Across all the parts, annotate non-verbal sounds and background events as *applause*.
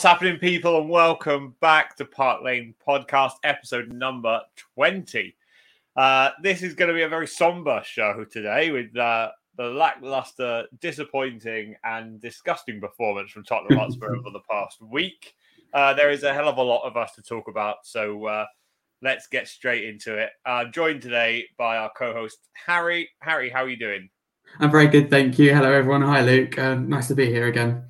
What's happening, people, and welcome back to Park Lane Podcast, episode number 20. Uh, this is going to be a very somber show today with uh, the lackluster, disappointing, and disgusting performance from Tottenham Hotspur over the past week. Uh, there is a hell of a lot of us to talk about, so uh, let's get straight into it. I'm joined today by our co host, Harry. Harry, how are you doing? I'm very good, thank you. Hello, everyone. Hi, Luke. Um, nice to be here again.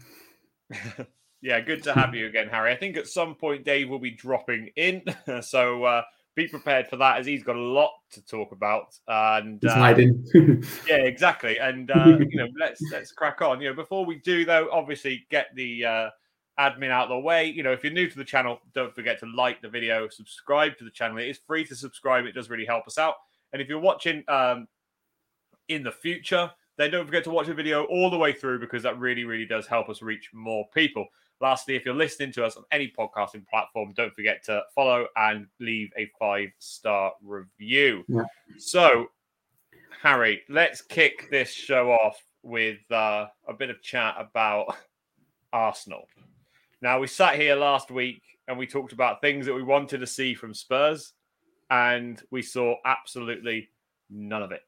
*laughs* yeah, good to have you again, Harry. I think at some point Dave will be dropping in, *laughs* so uh, be prepared for that as he's got a lot to talk about. And uh, hiding. *laughs* yeah, exactly. And uh, you know, let's let's crack on. You know, before we do though, obviously get the uh, admin out of the way. You know, if you're new to the channel, don't forget to like the video, subscribe to the channel. It is free to subscribe. It does really help us out. And if you're watching um, in the future, then don't forget to watch the video all the way through because that really, really does help us reach more people. Lastly, if you're listening to us on any podcasting platform, don't forget to follow and leave a five star review. Yeah. So, Harry, let's kick this show off with uh, a bit of chat about *laughs* Arsenal. Now, we sat here last week and we talked about things that we wanted to see from Spurs, and we saw absolutely none of it.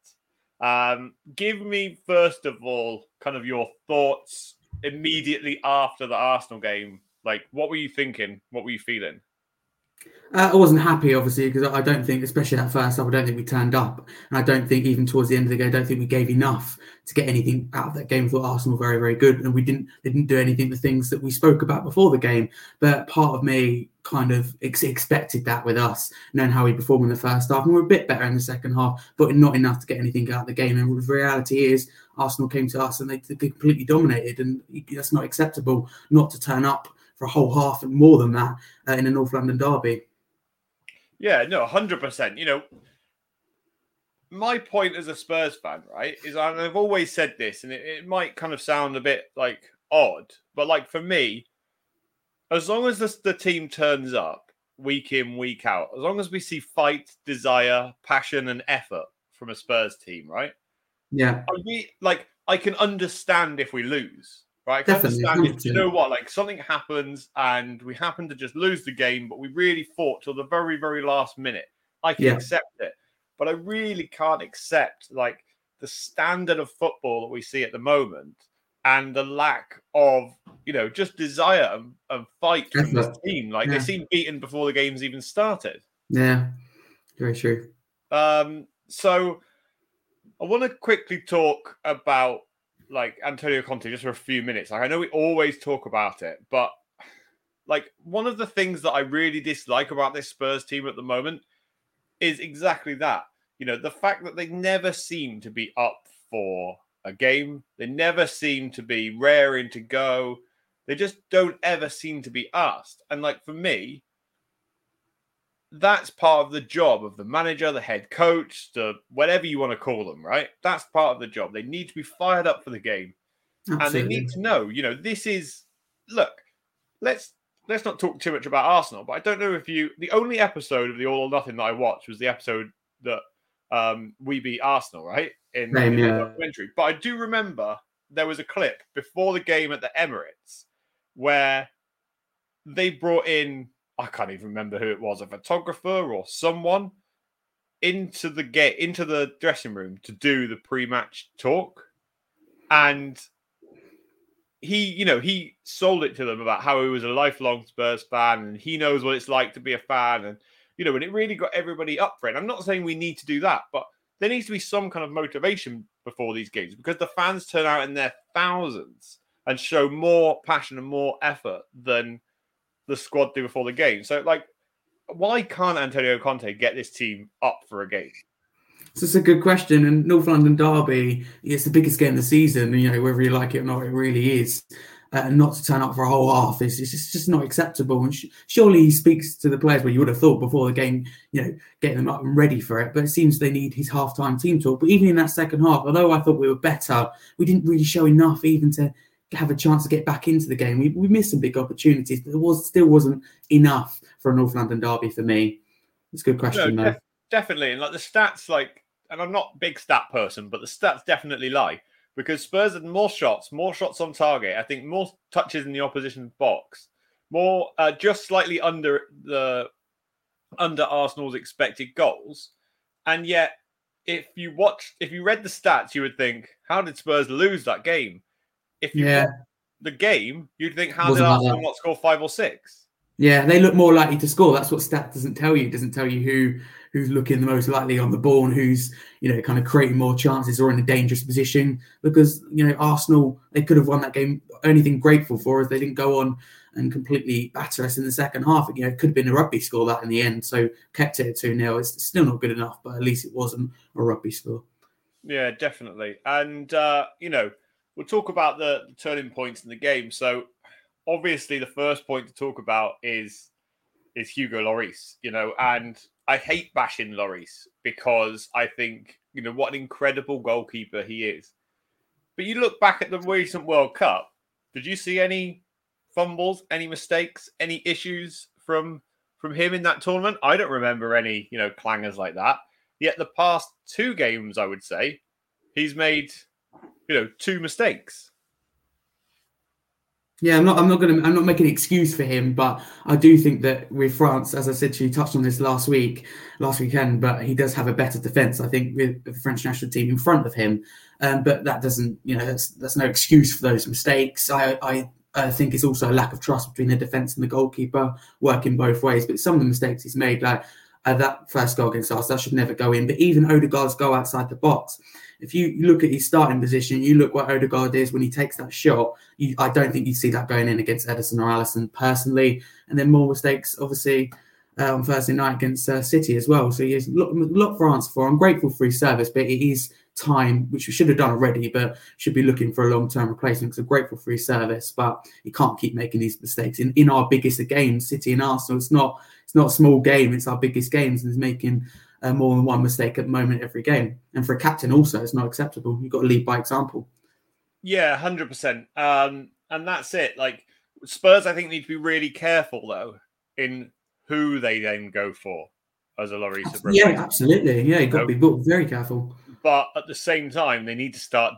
Um, give me, first of all, kind of your thoughts immediately after the Arsenal game. Like, what were you thinking? What were you feeling? Uh, I wasn't happy, obviously, because I don't think, especially that first half, I don't think we turned up. And I don't think, even towards the end of the game, I don't think we gave enough to get anything out of that game. I thought Arsenal very, very good. And we didn't didn't do anything, the things that we spoke about before the game. But part of me kind of ex- expected that with us, knowing how we performed in the first half. And we're a bit better in the second half, but not enough to get anything out of the game. And the reality is, Arsenal came to us and they, they completely dominated. And that's not acceptable not to turn up for a whole half and more than that uh, in a North London derby. Yeah, no, hundred percent. You know, my point as a Spurs fan, right, is I've always said this, and it, it might kind of sound a bit like odd, but like for me, as long as the, the team turns up week in, week out, as long as we see fight, desire, passion, and effort from a Spurs team, right? Yeah. I mean, like I can understand if we lose, right? I understand if, you know what, like something happens and we happen to just lose the game, but we really fought till the very, very last minute. I can yeah. accept it. But I really can't accept like the standard of football that we see at the moment and the lack of, you know, just desire and, and fight from this team. Like yeah. they seem beaten before the game's even started. Yeah. Very true. Um, so I want to quickly talk about like Antonio Conte just for a few minutes. Like I know we always talk about it, but like one of the things that I really dislike about this Spurs team at the moment is exactly that. You know, the fact that they never seem to be up for a game. They never seem to be raring to go. They just don't ever seem to be asked. And like for me, that's part of the job of the manager, the head coach, the whatever you want to call them, right? That's part of the job. They need to be fired up for the game. Absolutely. And they need to know, you know, this is look, let's let's not talk too much about Arsenal, but I don't know if you the only episode of the All or Nothing that I watched was the episode that um we beat Arsenal, right? In, Same, in yeah. the documentary. But I do remember there was a clip before the game at the Emirates where they brought in I can't even remember who it was, a photographer or someone into the get into the dressing room to do the pre-match talk. And he, you know, he sold it to them about how he was a lifelong Spurs fan and he knows what it's like to be a fan. And, you know, and it really got everybody up for it. I'm not saying we need to do that, but there needs to be some kind of motivation before these games because the fans turn out in their thousands and show more passion and more effort than the squad do before the game. So, like, why can't Antonio Conte get this team up for a game? So it's a good question. And North London Derby, it's the biggest game of the season. You know, whether you like it or not, it really is. Uh, and not to turn up for a whole half is it's just, just not acceptable. And sh- surely he speaks to the players where you would have thought before the game, you know, getting them up and ready for it. But it seems they need his halftime team talk. But even in that second half, although I thought we were better, we didn't really show enough even to have a chance to get back into the game. We, we missed some big opportunities, but it was still wasn't enough for a North London derby for me. It's a good question, no, def- definitely, and like the stats, like, and I'm not big stat person, but the stats definitely lie because Spurs had more shots, more shots on target. I think more touches in the opposition box, more uh, just slightly under the under Arsenal's expected goals, and yet if you watch if you read the stats, you would think, how did Spurs lose that game? If you Yeah. the game, you'd think, how Wasn't did Arsenal not score five or six? Yeah, they look more likely to score. That's what stat doesn't tell you. It doesn't tell you who who's looking the most likely on the ball and who's you know kind of creating more chances or in a dangerous position. Because you know Arsenal, they could have won that game. Only thing grateful for is they didn't go on and completely batter us in the second half. You know, it could have been a rugby score that in the end. So kept it two 0 It's still not good enough, but at least it wasn't a rugby score. Yeah, definitely. And uh, you know, we'll talk about the turning points in the game. So obviously the first point to talk about is is Hugo Lloris, you know, and I hate bashing Lloris because I think, you know, what an incredible goalkeeper he is. But you look back at the recent World Cup, did you see any fumbles, any mistakes, any issues from from him in that tournament? I don't remember any, you know, clangers like that. Yet the past two games, I would say, he's made, you know, two mistakes. Yeah, I'm not. I'm not going to. I'm not making an excuse for him, but I do think that with France, as I said to you, touched on this last week, last weekend. But he does have a better defense, I think, with the French national team in front of him. Um, but that doesn't, you know, that's that's no excuse for those mistakes. I, I I think it's also a lack of trust between the defense and the goalkeeper, working both ways. But some of the mistakes he's made, like uh, that first goal against us, that should never go in. But even Odegaard's goal outside the box, if you look at his starting position, you look what Odegaard is when he takes that shot. You, I don't think you see that going in against Ederson or Alisson personally. And then more mistakes, obviously, uh, on Thursday night against uh, City as well. So he has a lot, lot for answer for. I'm grateful for his service, but it is time, which we should have done already, but should be looking for a long term replacement. So grateful for his service, but he can't keep making these mistakes in, in our biggest of games, City and Arsenal. It's not it's not a small game. It's our biggest games, and he's making uh, more than one mistake at the moment every game. And for a captain, also, it's not acceptable. You've got to lead by example. Yeah, hundred percent. Um, and that's it. Like Spurs, I think need to be really careful though in who they then go for as a Lloris Yeah, absolutely. Yeah, you've got to be very careful. But at the same time, they need to start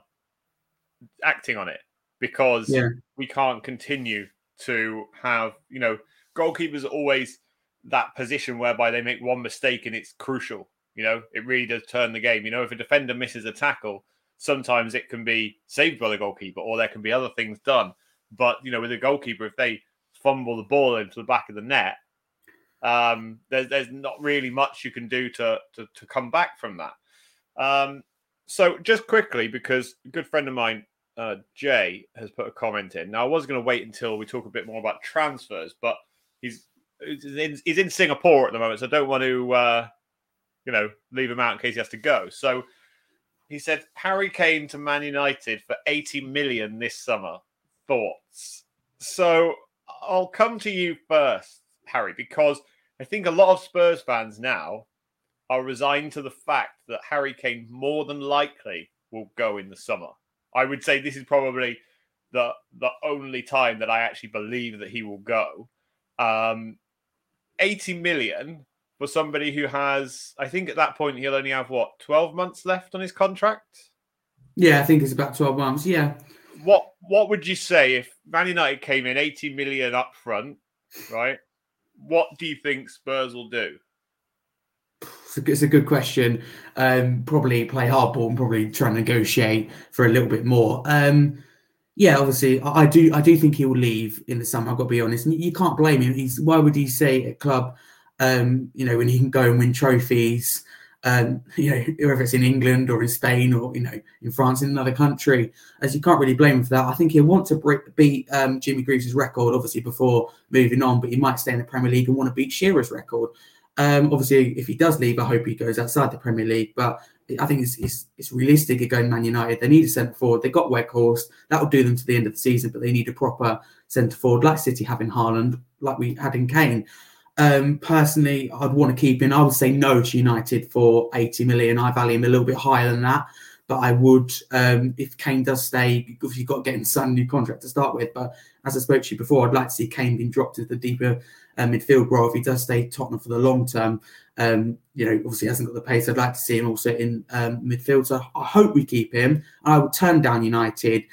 acting on it because Yeah. we can't continue to have you know goalkeepers always that position whereby they make one mistake and it's crucial. You know, it really does turn the game. You know, if a defender misses a tackle, sometimes it can be saved by the goalkeeper or there can be other things done. But, you know, with a goalkeeper, if they fumble the ball into the back of the net, um, there's, there's not really much you can do to, to, to come back from that. Um, so, just quickly, because a good friend of mine, uh, Jay, has put a comment in. Now, I was going to wait until we talk a bit more about transfers, but he's he's in, he's in Singapore at the moment, so I don't want to, uh, you know, leave him out in case he has to go. So he said Harry Kane to Man United for 80 million this summer. Thoughts? So I'll come to you first, Harry, because I think a lot of Spurs fans now are resigned to the fact that Harry Kane more than likely will go in the summer. I would say this is probably the the only time that I actually believe that he will go. Um, 80 million for somebody who has, I think at that point he'll only have what 12 months left on his contract. Yeah, I think it's about 12 months. Yeah. What what would you say if Man United came in 80 million up front, right? What do you think Spurs will do? It's a, it's a good question. Um, probably play hardball and probably try and negotiate for a little bit more. Um, yeah, obviously, I, I do. I do think he will leave in the summer. I've got to be honest. And you can't blame him. He's why would he stay at club? Um, you know, when he can go and win trophies. Um, *laughs* you know, whether it's in England or in Spain or you know in France in another country, as you can't really blame him for that. I think he'll want to beat um, Jimmy Greaves' record, obviously before moving on, but he might stay in the Premier League and want to beat Shearer's record. Um, obviously, if he does leave, I hope he goes outside the Premier League. But I think it's, it's, it's realistic at going Man United. They need a centre forward. They got Weghorst. That will do them to the end of the season, but they need a proper centre forward like City have in Haaland, like we had in Kane. Um, personally, I'd want to keep him. I would say no to United for 80 million. I value him a little bit higher than that. But I would, um, if Kane does stay, because you've got to get him some new contract to start with. But as I spoke to you before, I'd like to see Kane being dropped to the deeper uh, midfield role if he does stay Tottenham for the long term. Um, you know, obviously hasn't got the pace. I'd like to see him also in um, midfield. So I hope we keep him. I would turn down United,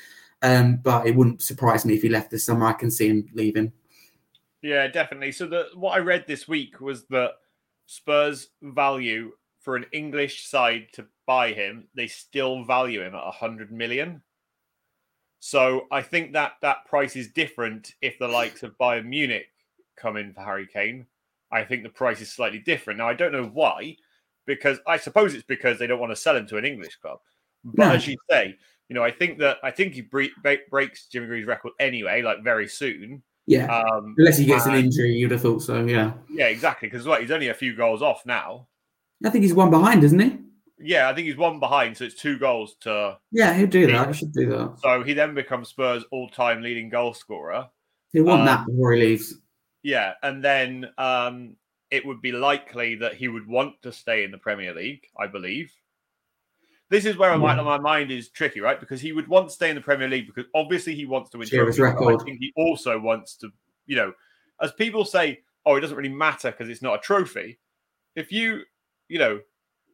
um, but it wouldn't surprise me if he left this summer. I can see him leaving. Yeah, definitely. So the what I read this week was that Spurs value for an English side to buy him, they still value him at 100 million. So I think that that price is different if the likes of Bayern Munich come in for Harry Kane. I think the price is slightly different. Now I don't know why, because I suppose it's because they don't want to sell him to an English club. But no. as you say, you know, I think that I think he bre- breaks Jimmy Green's record anyway, like very soon. Yeah. Um, Unless he gets and, an injury, you'd have thought so. Yeah. Yeah, exactly. Because what he's only a few goals off now. I think he's one behind, isn't he? Yeah, I think he's one behind, so it's two goals to. Yeah, he'll do that. He should do that. So he then becomes Spurs' all-time leading goal scorer. He won um, that before he leaves. Yeah, and then um, it would be likely that he would want to stay in the Premier League, I believe. This is where yeah. my mind is tricky, right? Because he would want to stay in the Premier League because obviously he wants to win trophies. Record. I think he also wants to, you know, as people say, oh, it doesn't really matter because it's not a trophy. If you, you know,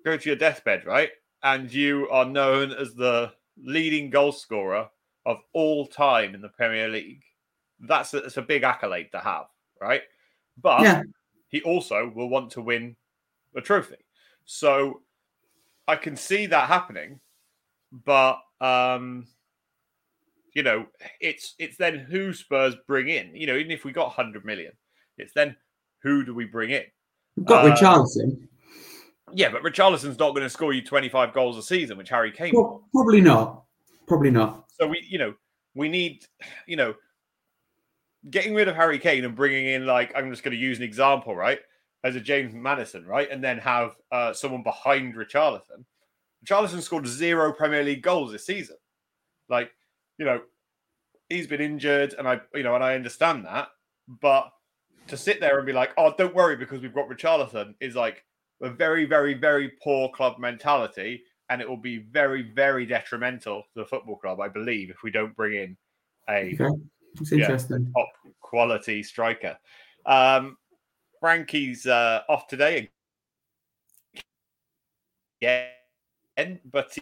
go to your deathbed, right, and you are known as the leading goal scorer of all time in the Premier League, that's a, that's a big accolade to have, right? But yeah. he also will want to win a trophy. So I can see that happening, but um, you know, it's it's then who Spurs bring in. You know, even if we got hundred million, it's then who do we bring in? We've got uh, Richarlison. Yeah, but Richarlison's not going to score you twenty five goals a season, which Harry Kane. Well, probably not. Probably not. So we, you know, we need, you know, getting rid of Harry Kane and bringing in like I'm just going to use an example, right? as a James Maddison, right? And then have uh, someone behind Richarlison. Richarlison scored zero Premier League goals this season. Like, you know, he's been injured, and I, you know, and I understand that. But to sit there and be like, "Oh, don't worry, because we've got Richarlison," is like a very, very, very poor club mentality, and it will be very, very detrimental to the football club, I believe, if we don't bring in a okay. yeah, top quality striker. Um, Frankie's uh, off today again, but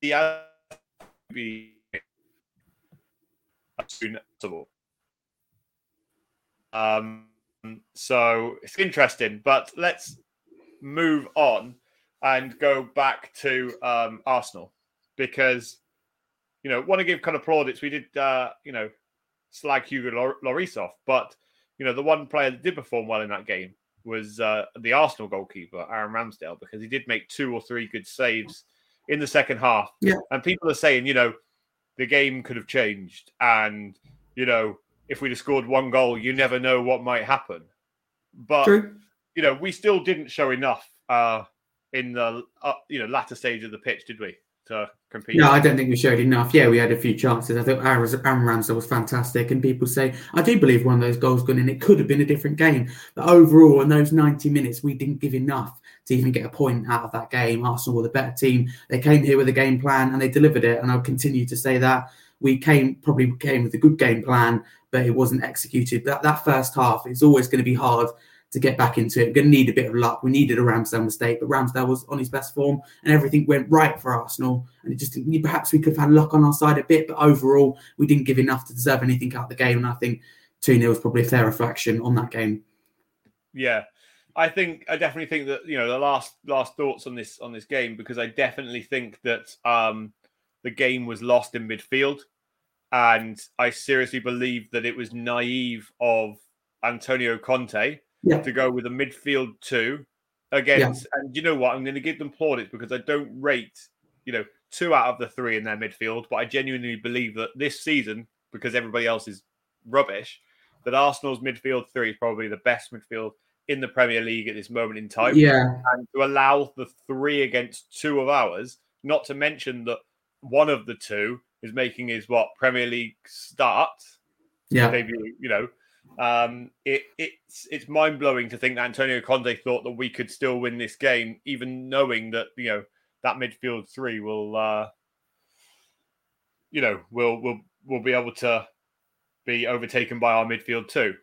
he has to be as soon as possible. Um, so it's interesting, but let's move on and go back to um, Arsenal because you know want to give kind of plaudits. We did uh, you know slag Hugo Lloris off, but you know, the one player that did perform well in that game was uh, the Arsenal goalkeeper, Aaron Ramsdale, because he did make two or three good saves in the second half. Yeah. And people are saying, you know, the game could have changed. And, you know, if we'd have scored one goal, you never know what might happen. But, True. You know, we still didn't show enough uh, in the, uh, you know, latter stage of the pitch, did we? To compete. No, I don't think we showed enough. Yeah, we had a few chances. I thought Ramsdale was fantastic, and people say I do believe one of those goals gone in. It could have been a different game, but overall, in those ninety minutes, we didn't give enough to even get a point out of that game. Arsenal were the better team. They came here with a game plan and they delivered it, and I'll continue to say that we came probably came with a good game plan, but it wasn't executed. That that first half is always going to be hard to get back into it. We're going to need a bit of luck. We needed a Ramsdale mistake, but Ramsdale was on his best form and everything went right for Arsenal. And it just perhaps we could have had luck on our side a bit, but overall we didn't give enough to deserve anything out of the game. And I think 2 0 was probably a fair reflection on that game. Yeah. I think I definitely think that you know the last last thoughts on this on this game because I definitely think that um the game was lost in midfield and I seriously believe that it was naive of Antonio Conte yeah. to go with a midfield two against. Yeah. And you know what? I'm going to give them plaudits because I don't rate, you know, two out of the three in their midfield, but I genuinely believe that this season, because everybody else is rubbish, that Arsenal's midfield three is probably the best midfield in the Premier League at this moment in time. Yeah. And to allow the three against two of ours, not to mention that one of the two is making his what Premier League start. Yeah. Maybe, you know, um, it, it's it's mind blowing to think that Antonio Conte thought that we could still win this game, even knowing that you know that midfield three will, uh, you know, will will will be able to be overtaken by our midfield too.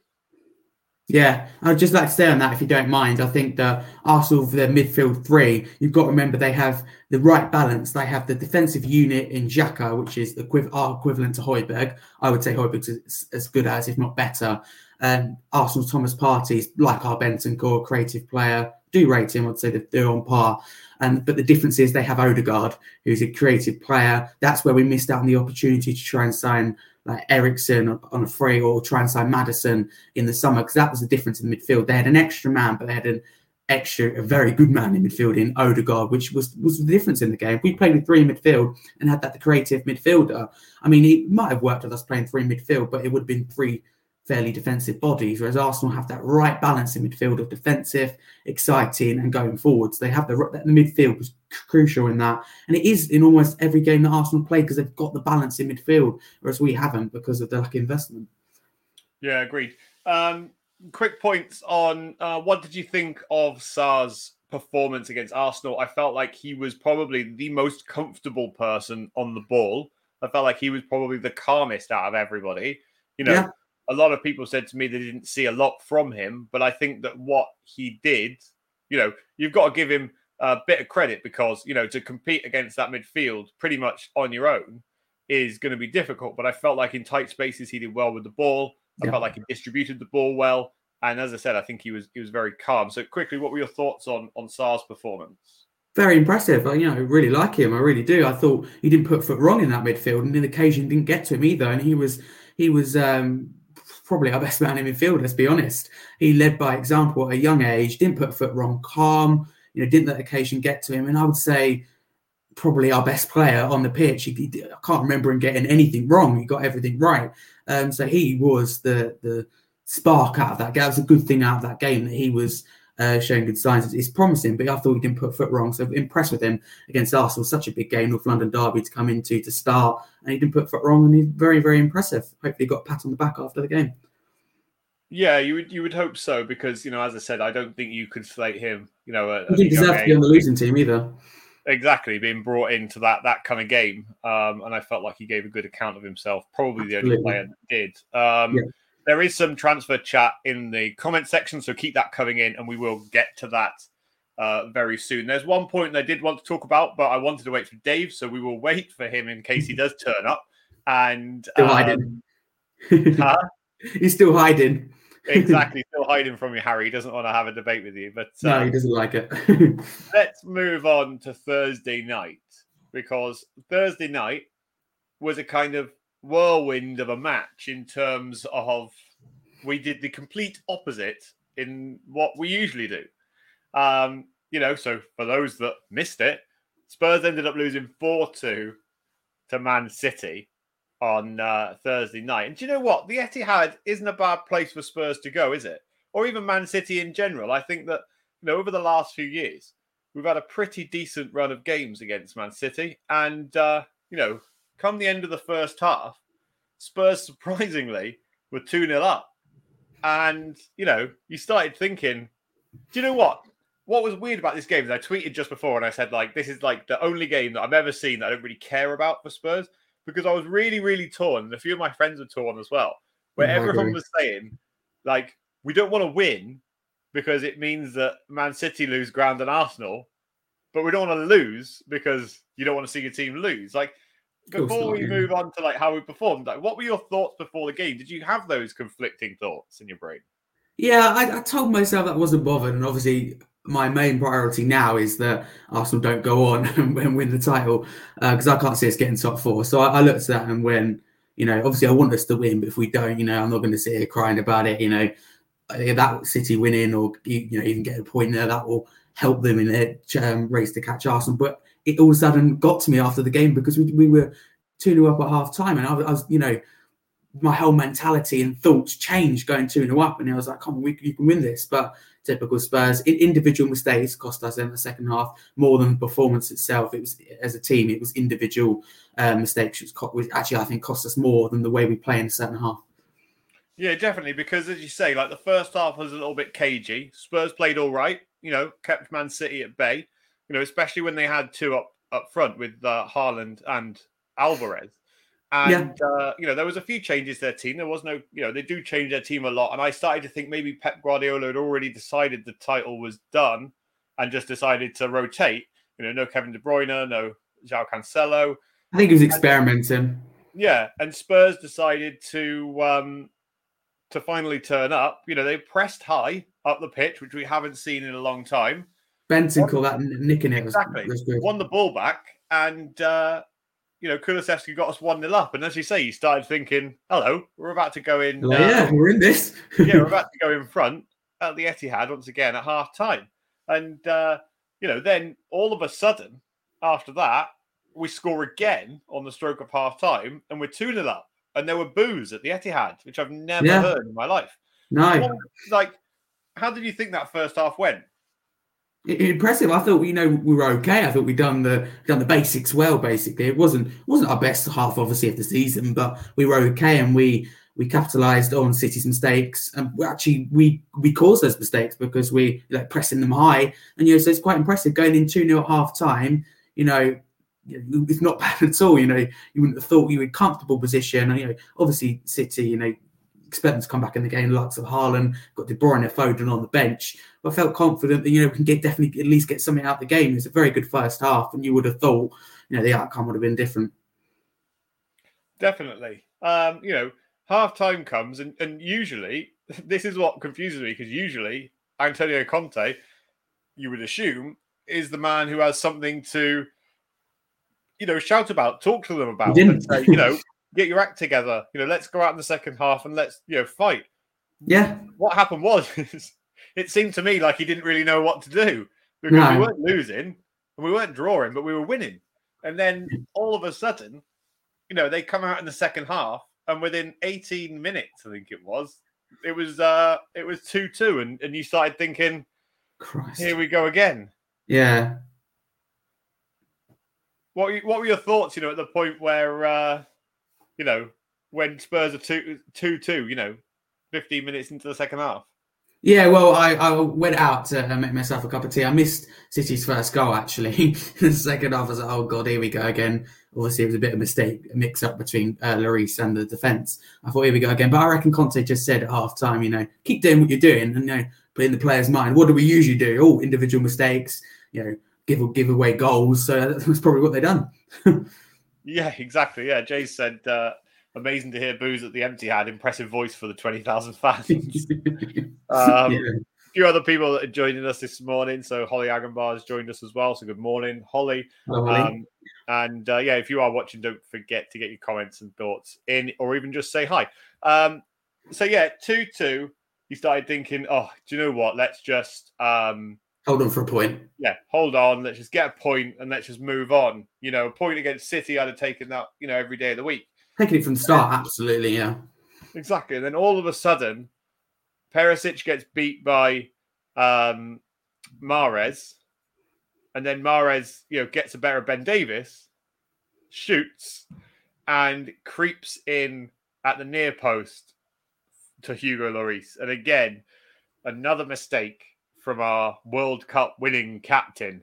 Yeah, I'd just like to say on that, if you don't mind. I think that Arsenal, for their midfield three, you've got to remember they have the right balance. They have the defensive unit in Xhaka, which is equivalent to Højbjerg. I would say Højbjerg's as, as good as, if not better. And Arsenal's Thomas Partey's like our Bentancur creative player. Do rate him, I'd say they're on par. And but the difference is they have Odegaard, who's a creative player. That's where we missed out on the opportunity to try and sign like Eriksen on a free or try and sign Maddison in the summer because that was the difference in the midfield. They had an extra man, but they had an extra, a very good man in midfield in Odegaard, which was was the difference in the game. We played with three in midfield and had that the creative midfielder. I mean, it might have worked with us playing three midfield, but it would have been three fairly defensive bodies, whereas Arsenal have that right balance in midfield of defensive, exciting, and going forwards. They have the the midfield was crucial in that, and it is in almost every game that Arsenal play because they've got the balance in midfield, whereas we haven't because of the lack of investment. Yeah, agreed. Um, quick points on uh, what did you think of Sarr's? performance against Arsenal? I felt like he was probably the most comfortable person on the ball. I felt like he was probably the calmest out of everybody. You know, yeah. A lot of people said to me they didn't see a lot from him, but I think that what he did, you know, you've got to give him a bit of credit because, you know, to compete against that midfield pretty much on your own is going to be difficult. But I felt like in tight spaces he did well with the ball. I yeah. felt like he distributed the ball well, and as I said, I think he was he was very calm. So quickly, what were your thoughts on on Sarr's performance? Very impressive. I, you know, really like him. I really do. I thought he didn't put foot wrong in that midfield, and the occasion didn't get to him either. And he was he was um, probably our *laughs* best man in midfield. Let's be honest. He led by example at a young age. Didn't put foot wrong. Calm. You know, didn't let occasion get to him. And I would say probably our best player on the pitch. He, he, I can't remember him getting anything wrong. He got everything right. Um, so he was the the spark out of that. That was a good thing out of that game that he was uh, showing good signs. It's promising, but I thought he didn't put foot wrong. So impressed with him against Arsenal. Such a big game, North London derby to come into to start, and he didn't put foot wrong, and he's very very impressive. Hopefully, got a pat on the back after the game. Yeah, you would you would hope so because you know, as I said, I don't think you could slate him. You know, a, he didn't deserve to be on the losing team either exactly being brought into that that kind of game, um, and I felt like he gave a good account of himself. Probably the only player that did. Um, yeah. There is some transfer chat in the comment section, so keep that coming in, and we will get to that uh, very soon. There's one point I did want to talk about, but I wanted to wait for Dave, so we will wait for him in case he *laughs* does turn up. And still um, hiding. *laughs* huh? He's still hiding exactly still hiding from you, Harry. He doesn't want to have a debate with you. But no, he um, doesn't like it. *laughs* let's move on to Thursday night because Thursday night was a kind of whirlwind of a match in terms of we did the complete opposite in what we usually do. Um, you know, so for those that missed it, Spurs ended up losing 4 2 to Man City on uh, Thursday night. And do you know what? The Etihad isn't a bad place for Spurs to go, is it? Or even Man City in general. I think that you know over the last few years we've had a pretty decent run of games against Man City, and uh, you know, come the end of the first half, Spurs *laughs* surprisingly were two 0 up, and you know, you started thinking, do you know what? What was weird about this game is I tweeted just before and I said like this is like the only game that I've ever seen that I don't really care about for Spurs because I was really, really torn. And a few of my friends were torn as well, where oh, everyone was saying, like, we don't want to win because it means that Man City lose ground and Arsenal, but we don't want to lose because you don't want to see your team lose. Like, before we move on to like how we performed, like, what were your thoughts before the game? Did you have those conflicting thoughts in your brain? Yeah, I, I told myself that wasn't bothered, and obviously my main priority now is that Arsenal don't go on *laughs* and win the title because uh, I can't see us getting top four. So I, I, looked at that and when, you know, obviously I want us to win, but if we don't, you know, I'm not going to sit here crying about it. You know, that City winning or you know even get a point there that will help them in their um, race to catch Arsenal. But it all of a sudden got to me after the game because we, we were two 0 up at half time, and I, I was, you know, my whole mentality and thoughts changed going 2 0 up. And I was like, come on, we, you can win this. But typical Spurs, individual mistakes cost us in the second half more than the performance itself. It was, as a team, it was individual uh, mistakes, which, which actually I think cost us more than the way we play in the second half. Yeah, definitely. Because as you say, like the first half was a little bit cagey. Spurs played all right, you know, kept Man City at bay, you know, especially when they had two up, up front with uh, Haaland and Alvarez. And yeah. uh, you know, there was a few changes to their team. There was no, you know, they do change their team a lot. And I started to think maybe Pep Guardiola had already decided the title was done and just decided to rotate. You know, no Kevin De Bruyne, no João Cancelo. I think he was experimenting. And, yeah, and Spurs decided to um to finally turn up. You know, they pressed high up the pitch, which we haven't seen in a long time. Benson called that nicking it. Exactly. Was, was Won the ball back, and uh, you know, Kulusevski got us one 0 up. And as you say, you started thinking, "Hello, we're about to go in." like, uh, yeah, we're in this. *laughs* yeah, we're *laughs* about to go in front at the Etihad once again at half time. And, uh, you know, then all of a sudden, after that, we score again on the stroke of half time and we're 2 0 up. And there were boos at the Etihad, which I've never Yeah. heard in my life. no, like, how did you think that first half went? Impressive. I thought you know we were okay. I thought we done the done the basics well. Basically, it wasn't wasn't our best half, obviously, of the season, but we were okay, and we we capitalised on City's mistakes, and actually we we caused those mistakes because we like pressing them high, and you know so it's quite impressive going in two 0 at half time. You know. It's not *laughs* bad at all, you know. You wouldn't have thought you were in comfortable position, and you know, obviously City, you know, expect them to come back in the game. Lots of Haaland, got De Bruyne, Foden on the bench, but I felt confident that you know we can get definitely at least get something out of the game. It's a very good first half, and you would have thought you know the outcome would have been different. Definitely. Um, you know, half time comes, and, and usually, *laughs* this is what confuses me because usually Antonio Conte, you would assume, is the man who has something to, you know, shout about, talk to them about, and say, you know, get your act together. You know, let's go out in the second half and let's, you know, fight. Yeah, What happened was, *laughs* it seemed to me like he didn't really know what to do because No. we weren't losing and we weren't drawing, but we were winning. And then all of a sudden, you know, they come out in the second half, and within 18 minutes, I think it was, it was uh it was 2-2, and, and you started thinking, Christ. here we go again. Yeah, What what were your thoughts, you know, at the point where uh you know, when Spurs are 2 2-2, you know, 15 minutes into the second half? yeah. Well, I, I went out to uh, make myself a cup of tea. I missed City's first goal actually. *laughs* the second half, I was like, oh god, here we go again. Obviously, it was a bit of a mistake, a mix up between uh, Lloris and the defence. I thought, here we go again. But I reckon Conte just said at half time, you know, keep doing what you're doing, and you know, put in the player's mind. What do we usually do? Oh, individual mistakes. You know, give give away goals. So that's probably what they done. *laughs* Yeah, *laughs* exactly. Yeah, Jay said uh amazing to hear boos at the Etihad impressive voice for the 20,000 fans. *laughs* Um, Yeah. A few other people that are joining us this morning. So Holly Agenbar has joined us as well. So good morning, Holly. Um, and uh, yeah, if you are watching, don't forget to get your comments and thoughts in, or even just say hi. Um, so yeah, two two. He started thinking, oh, do you know what? Let's just um, Hold on for a point. yeah, hold on. Let's just get a point and let's just move on. You know, a point against City, I'd have taken that. You know, every day of the week. Taking it from the start, absolutely, yeah. Exactly. And then all of a sudden, Perisic gets beat by um, Mahrez, and then Mahrez, you know, gets a better Ben Davies, shoots, and creeps in at the near post to Hugo Lloris. And again, another mistake from our World Cup winning captain.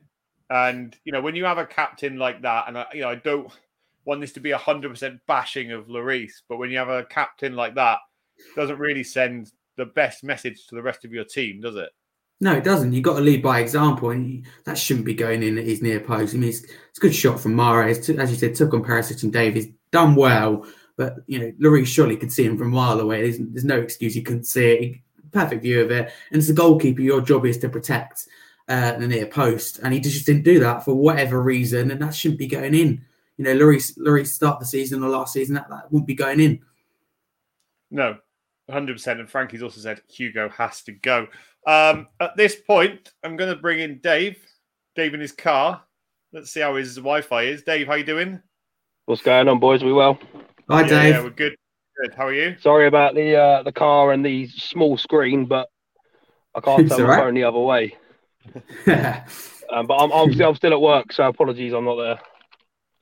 And you know, when you have a captain like that, and I, you know, I don't want this to be a hundred percent bashing of Lloris, but when you have a captain like that, doesn't really send the best message to the rest of your team, does it? No, it doesn't. You've got to lead by example, and that shouldn't be going in at his near post. I mean, it's, it's a good shot from Mahrez. As you said, took on Perisic and Davies. Done well, but, you know, Lloris surely could see him from a mile away. There's, there's no excuse he couldn't see it. He- perfect view of it. And as a goalkeeper, your job is to protect uh, the near post. And he just didn't do that for whatever reason, and that shouldn't be going in. You know, Lloris, Lloris start the season or last season, that, that wouldn't be going in. No, 100%. And Frankie's also said Hugo has to go. Um, at this point, I'm going to bring in Dave. Dave in his car. Let's see how his Wi-Fi is. Dave, how you doing? What's going on, boys? We well? Hi, yeah, Dave. yeah, we're good. Good. How are you? Sorry about the uh, the car and the small screen, but I can't It's turn all my phone the other way. *laughs* Um, but I'm obviously I'm still at work, so apologies, I'm not there.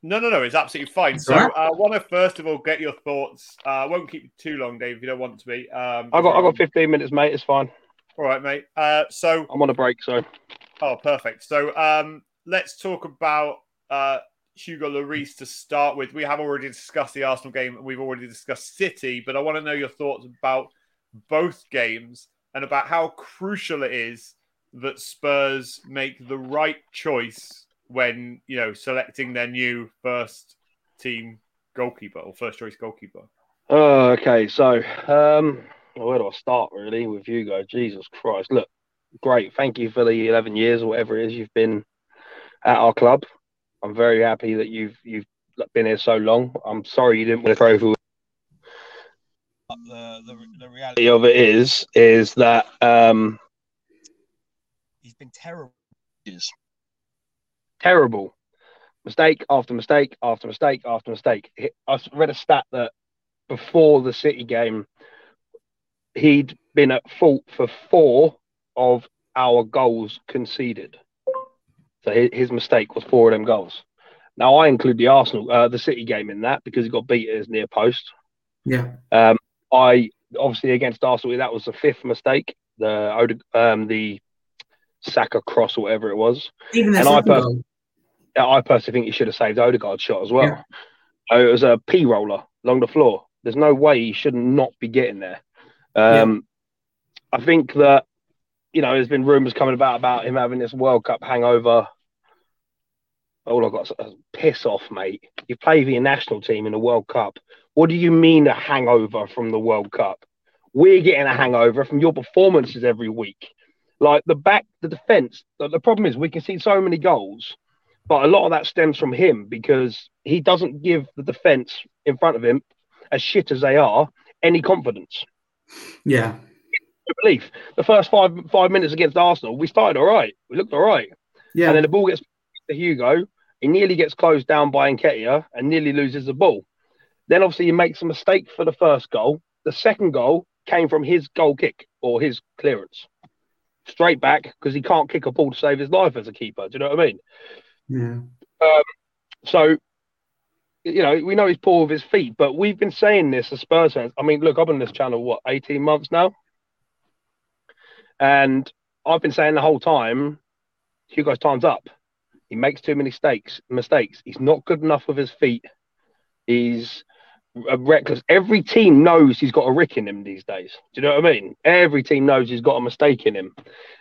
No, no, no. It's absolutely fine. It's so all right. I want to first of all get your thoughts. Uh, I won't keep you too long, Dave, if you don't want to be. Um, I got I got 15 minutes, mate. It's fine. All right, mate. Uh, so I'm on a break, so Oh, perfect. So um, let's talk about uh, Hugo Lloris to start with. We have already discussed the Arsenal game and we've already discussed City, but I want to know your thoughts about both games and about how crucial it is that Spurs make the right choice when you know selecting their new first team goalkeeper or first choice goalkeeper. Oh, okay. So, um, where do I start really with Hugo? Jesus Christ! Look, great. Thank you for the eleven years or whatever it is you've been at our club. I'm very happy that you've you've been here so long. I'm sorry you didn't win a trophy. The, the, the reality of it is is that um, he's been terrible. Terrible. Mistake after mistake after mistake after mistake. I read a stat that before the City game, he'd been at fault for four of our goals conceded. So his mistake was four of them goals. Now I include the Arsenal, uh, the City game in that because he got beat at his near post. Yeah. Um, I obviously against Arsenal that was the fifth mistake. The um, the Saka cross or whatever it was. Even and I, per- I personally think he should have saved Odegaard's shot as well. Yeah. It was a P roller along the floor. There's no way he should not be getting there. Um, yeah. I think that you know there's been rumours coming about about him having this World Cup hangover all I've got is piss off, mate. You play for your national team in the World Cup. What do you mean a hangover from the World Cup? We're getting a hangover from your performances every week. Like the back, the defense. The, the problem is we can see so many goals, but a lot of that stems from him because he doesn't give the defense in front of him, as shit as they are, any confidence. Yeah. Belief. The first five five minutes against Arsenal, we started all right. We looked all right. Yeah. And then the ball gets to Hugo, he nearly gets closed down by Nketiah and nearly loses the ball. Then obviously he makes a mistake for the first goal. The second goal came from his goal kick or his clearance. Straight back because he can't kick a ball to save his life as a keeper. Do you know what I mean? Yeah. Um, so, you know, we know he's poor with his feet, but we've been saying this as Spurs fans. I mean, look, I've been on this channel, what, 18 months now? And I've been saying the whole time, Hugo's time's up. He makes too many mistakes. Mistakes. He's not good enough with his feet. He's reckless. Every team knows he's got a rick in him these days. Do you know what I mean? Every team knows he's got a mistake in him.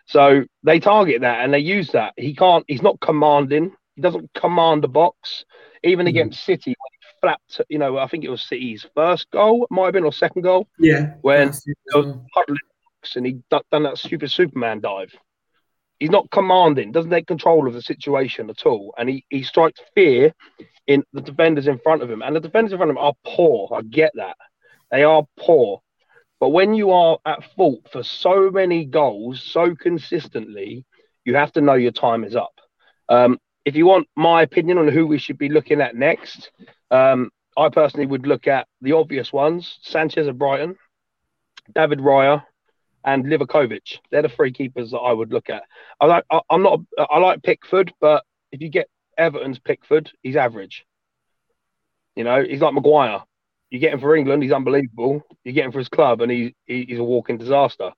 So they target that and they use that. He can't. He's not commanding. He doesn't command the box. Even mm. against City, when he flapped. You know, I think it was City's first goal. It might have been or second goal. Yeah. When and he done that stupid Superman dive. He's not commanding, doesn't take control of the situation at all. And he, he strikes fear in the defenders in front of him. And the defenders in front of him are poor. I get that. They are poor. But when you are at fault for so many goals so consistently, you have to know your time is up. Um, if you want my opinion on who we should be looking at next, um, I personally would look at the obvious ones Sanchez of Brighton, David Raya, and Livakovic. They're the three keepers that I would look at. I like. I, am not. I like Pickford, but if you get Everton's Pickford, he's average. You know, he's like Maguire. You get him for England, he's unbelievable. You get him for his club, and he, he he's a walking disaster.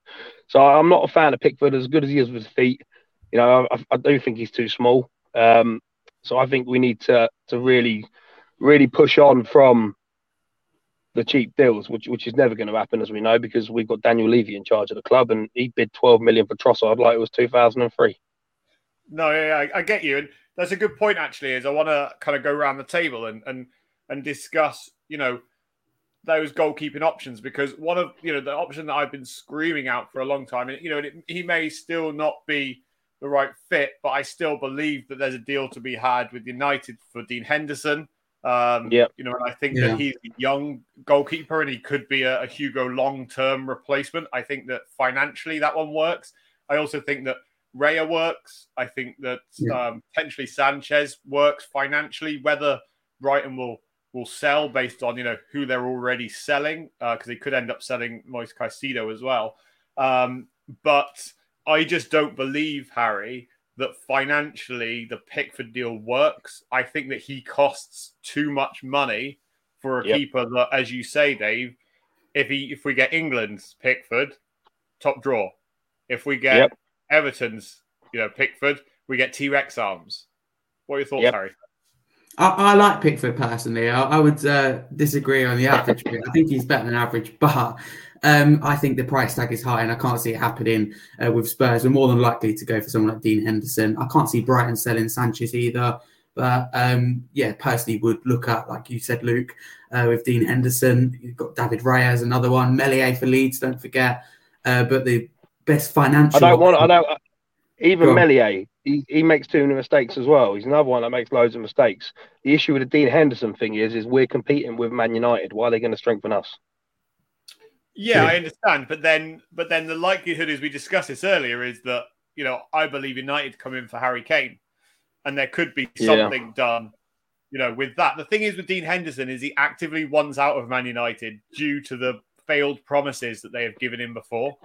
So I'm not a fan of Pickford as good as he is with his feet. You know, I, I do think he's too small. Um, so I think we need to to really, really push on from the cheap deals, which which is never going to happen, as we know, because we've got Daniel Levy in charge of the club, and he bid 12 million for Trossard like it was 2003. No, yeah, I, I get you, and that's a good point. Actually, is I want to kind of go around the table and and and discuss, you know, those goalkeeping options because one of you know the option that I've been screaming out for a long time, and you know, it, he may still not be the right fit, but I still believe that there's a deal to be had with United for Dean Henderson. Um, yeah, you know, and I think yeah. that he's a young goalkeeper and he could be a, a Hugo long-term replacement. I think that financially that one works. I also think that Raya works. I think that yeah. um, potentially Sanchez works financially. Whether Brighton will will sell based on you know who they're already selling because uh, they could end up selling Moise Caicedo as well. Um, but I just don't believe Harry that financially the Pickford deal works. I think that he costs too much money for a yep. keeper that, as you say, Dave, if he if we get England's Pickford, top draw. If we get yep. Everton's, you know, Pickford, we get T Rex arms. What are your thoughts, yep. Harry? I, I, like Pickford personally. I, I would uh, disagree on the average. I think he's better than average, but um, I think the price tag is high, and I can't see it happening uh, with Spurs. We're more than likely to go for someone like Dean Henderson. I can't see Brighton selling Sanchez either. But um, yeah, personally would look at, like you said, Luke, uh, with Dean Henderson. You've got David Raya, another one. Meslier for Leeds, don't forget. Uh, but the best financial. I don't want. I don't. Even Meslier, he, he makes too many mistakes as well. He's another one that makes loads of mistakes. The issue with the Dean Henderson thing is, is we're competing with Man United. Why are they going to strengthen us? Yeah, I understand, but then, but then the likelihood, as we discussed this earlier, is that you know I believe United come in for Harry Kane, and there could be something yeah. done, you know, with that. The thing is with Dean Henderson is he actively wants out of Man United due to the failed promises that they have given him before.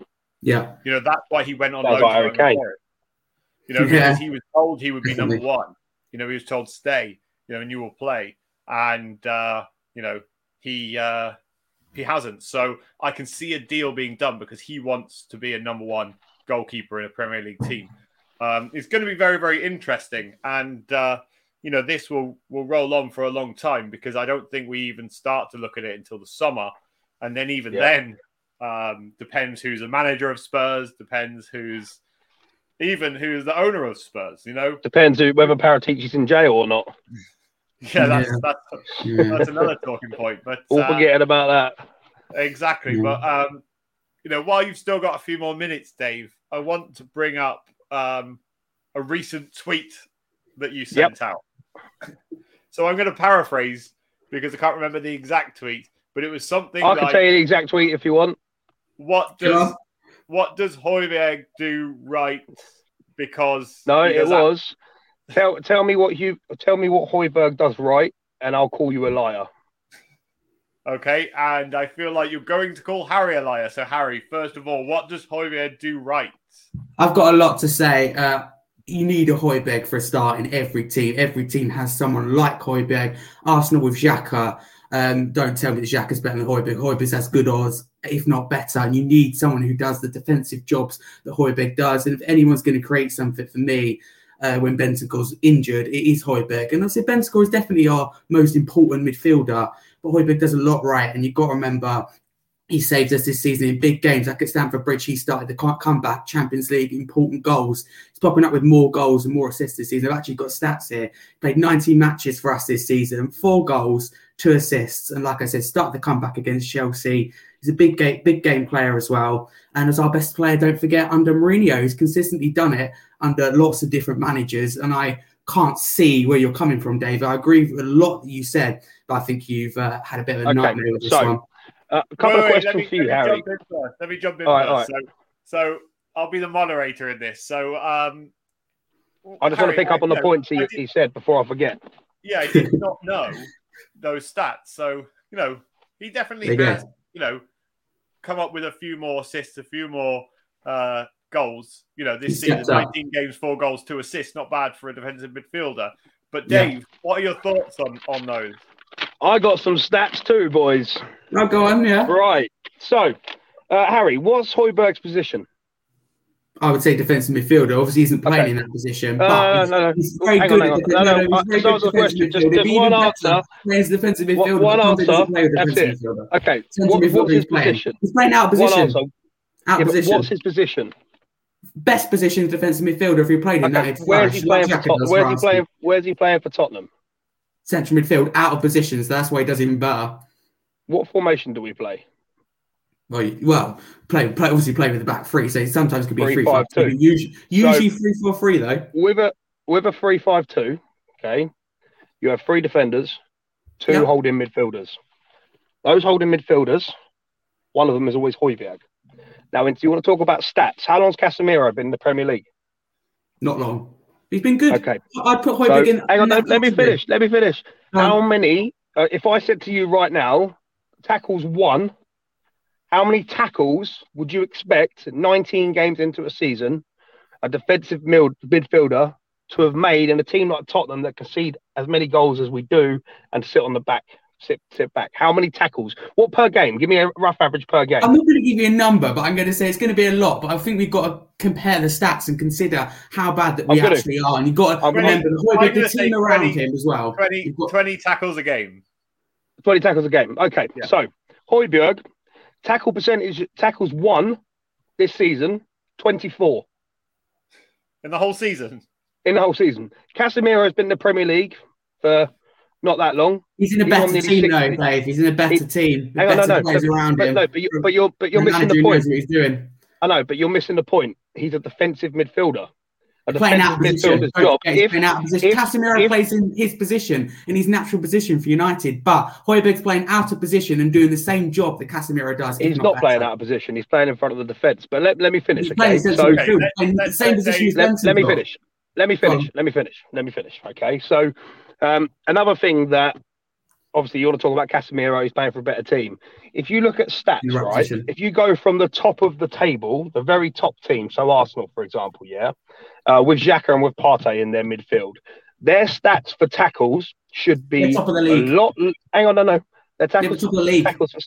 Yeah, you know that's why he went on loan. Harry Kane. You know, yeah. because he was told he would be number one. You know, he was told stay. You know, and you will play, and uh, you know he. Uh, he hasn't. So I can see a deal being done because he wants to be a number one goalkeeper in a Premier League team. Um, it's going to be very, very interesting, and uh, you know this will will roll on for a long time because I don't think we even start to look at it until the summer, and then even yeah. then um, depends who's a manager of Spurs, depends who's even who's the owner of Spurs. You know, depends who, whether Paratici's in jail or not. Yeah, that's yeah. That's, yeah. that's another talking point. But all uh, forgetting about that. Exactly. But um, you know, while you've still got a few more minutes, Dave, I want to bring up um, a recent tweet that you sent yep. out. so I'm going to paraphrase because I can't remember the exact tweet, but it was something. I can tell you the exact tweet if you want. What does what does Højbjerg do right? Because no, it was tell tell me what you tell me what Højbjerg does right, and I'll call you a liar. Okay, and I feel like you're going to call Harry a liar. So, Harry, first of all, what does Højbjerg do right? I've got a lot to say. Uh, you need a Højbjerg for a start in every team. Every team has someone like Højbjerg. Arsenal with Xhaka. Um, don't tell me that Xhaka's better than Højbjerg. Højbjerg's has good odds, if not better. And you need someone who does the defensive jobs that Højbjerg does. And if anyone's going to create something for me, uh, when Bentancur's injured, it is Højbjerg. And I say Bentancur is definitely our most important midfielder, but Højbjerg does a lot right. And you've got to remember, he saved us this season in big games. Like at Stamford Bridge, he started the comeback, Champions League, important goals. He's popping up with more goals and more assists this season. I've actually got stats here. Played 19 matches for us this season, four goals, two assists. And like I said, start the comeback against Chelsea. He's a big game, big game player as well. And as our best player, don't forget, under Mourinho, he's consistently done it under lots of different managers. And I can't see where you're coming from, Dave. I agree with a lot that you said, but I think you've uh, had a bit of a okay, nightmare with this so, one. Uh, a couple wait, of questions me, for you, Harry. Let me jump in all first. Right, so, so, I'll be the moderator in this. So um, I just Harry, want to pick up on the points he, he said before I forget. Yeah, I did not know those stats. So, you know, he definitely has, you know, come up with a few more assists, a few more uh, goals. You know, this season, 19 games, four goals, two assists. Not bad for a defensive midfielder. But Dave, yeah. what are your thoughts on on those? I got some stats too, boys. Oh, go on, yeah. Right. So, uh, Harry, what's Højbjerg's position? I would say defensive midfielder. Obviously, he isn't playing okay. in that position, but uh, he's, no, no. he's very Hang good on, at no, no, no, he's very good question. Just, just one answer. Plays defensive midfielder. One answer. That's it. Midfielder. Okay. What, what's his position? He's playing out of position. One answer. Out yeah, position. What's his position? Best position defensive midfielder if he played in okay. that. Where's he playing for Tottenham? Where's he playing? Where's he playing for Tottenham? Central midfield, out of position. So that's why he does even better. What formation do we play? Well, well, play, play obviously play with the back three, so sometimes could be three, three five, five two. Usually, usually so, three four three though. With a with a three five two, okay, you have three defenders, two yep. holding midfielders. Those holding midfielders, one of them is always Højbjerg. Now, do you want to talk about stats? How long's Casemiro been in the Premier League? Not long. He's been good. Okay. I'd put Højbjerg so, in. Hang on, let, let me finish. Let me finish. Um, How many? Uh, if I said to you right now, tackles one how many tackles would you expect 19 games into a season, a defensive midfielder to have made in a team like Tottenham that concede as many goals as we do and sit on the back? Sit, sit back. How many tackles? What per game? Give me a rough average per game. I'm not going to give you a number, but I'm going to say it's going to be a lot. But I think we've got to compare the stats and consider how bad that we actually are. And you've got to I'm remember the, the team around 20, him as well. 20, got... 20, tackles a game. 20 tackles a game. Okay, yeah. so Højbjerg Tackle percentage, tackles one this season, 24. In the whole season? In the whole season. Casemiro has been in the Premier League for Not that long. He's in a He's better team, 60. though, Dave. He's in a better He- team. with Hang on, no, better no, players but, around but him. no, but you're, but you're, but you're missing the point. what he's doing. I know, but you're missing the point. He's a defensive midfielder. A playing out of position. midfielder's job. If, playing out of position. if- Casemiro if- plays in his position, in his natural position for United, but Højbjerg's playing out of position and doing the same job that Casemiro does. he's not playing out of position, he's playing in front of the defence. But let, let me finish. He's Okay, playing so Okay, midfield, let- playing let- the same let position Dave- he's let, let me finish. Let me finish. Let me finish. Let me finish. Okay. So, um, another thing that obviously you want to talk about Casemiro, he's playing for a better team. If you look at stats, right position. If you go from the top of the table, the very top team, so Arsenal, for example, yeah, uh, with Xhaka and with Partey in their midfield, their stats for tackles should be They're top of the a league. lot. Hang on, no, no. Their tackles, top of the league. tackles. For,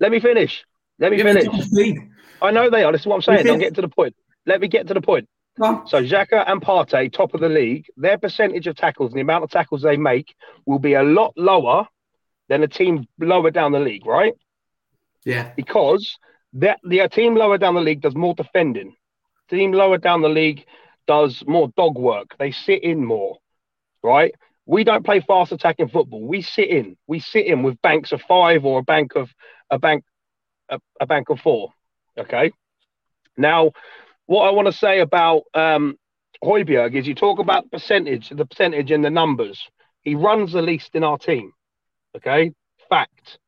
let me finish. Let me they're finish. top of the league. I know they are. This is what I'm saying. I'm getting to the point. Let me get to the point. So Xhaka and Partey, top of the league, their percentage of tackles and the amount of tackles they make will be a lot lower than a team lower down the league, right? Yeah. Because that the team lower down the league does more defending. Team lower down the league does more dog work. They sit in more, right? We don't play fast attacking football. We sit in. We sit in with banks of five or a bank of a bank a, a bank of four. Okay. Now, what I want to say about um, Højbjerg is you talk about the percentage, the percentage and the numbers. He runs the least in our team. Okay, fact.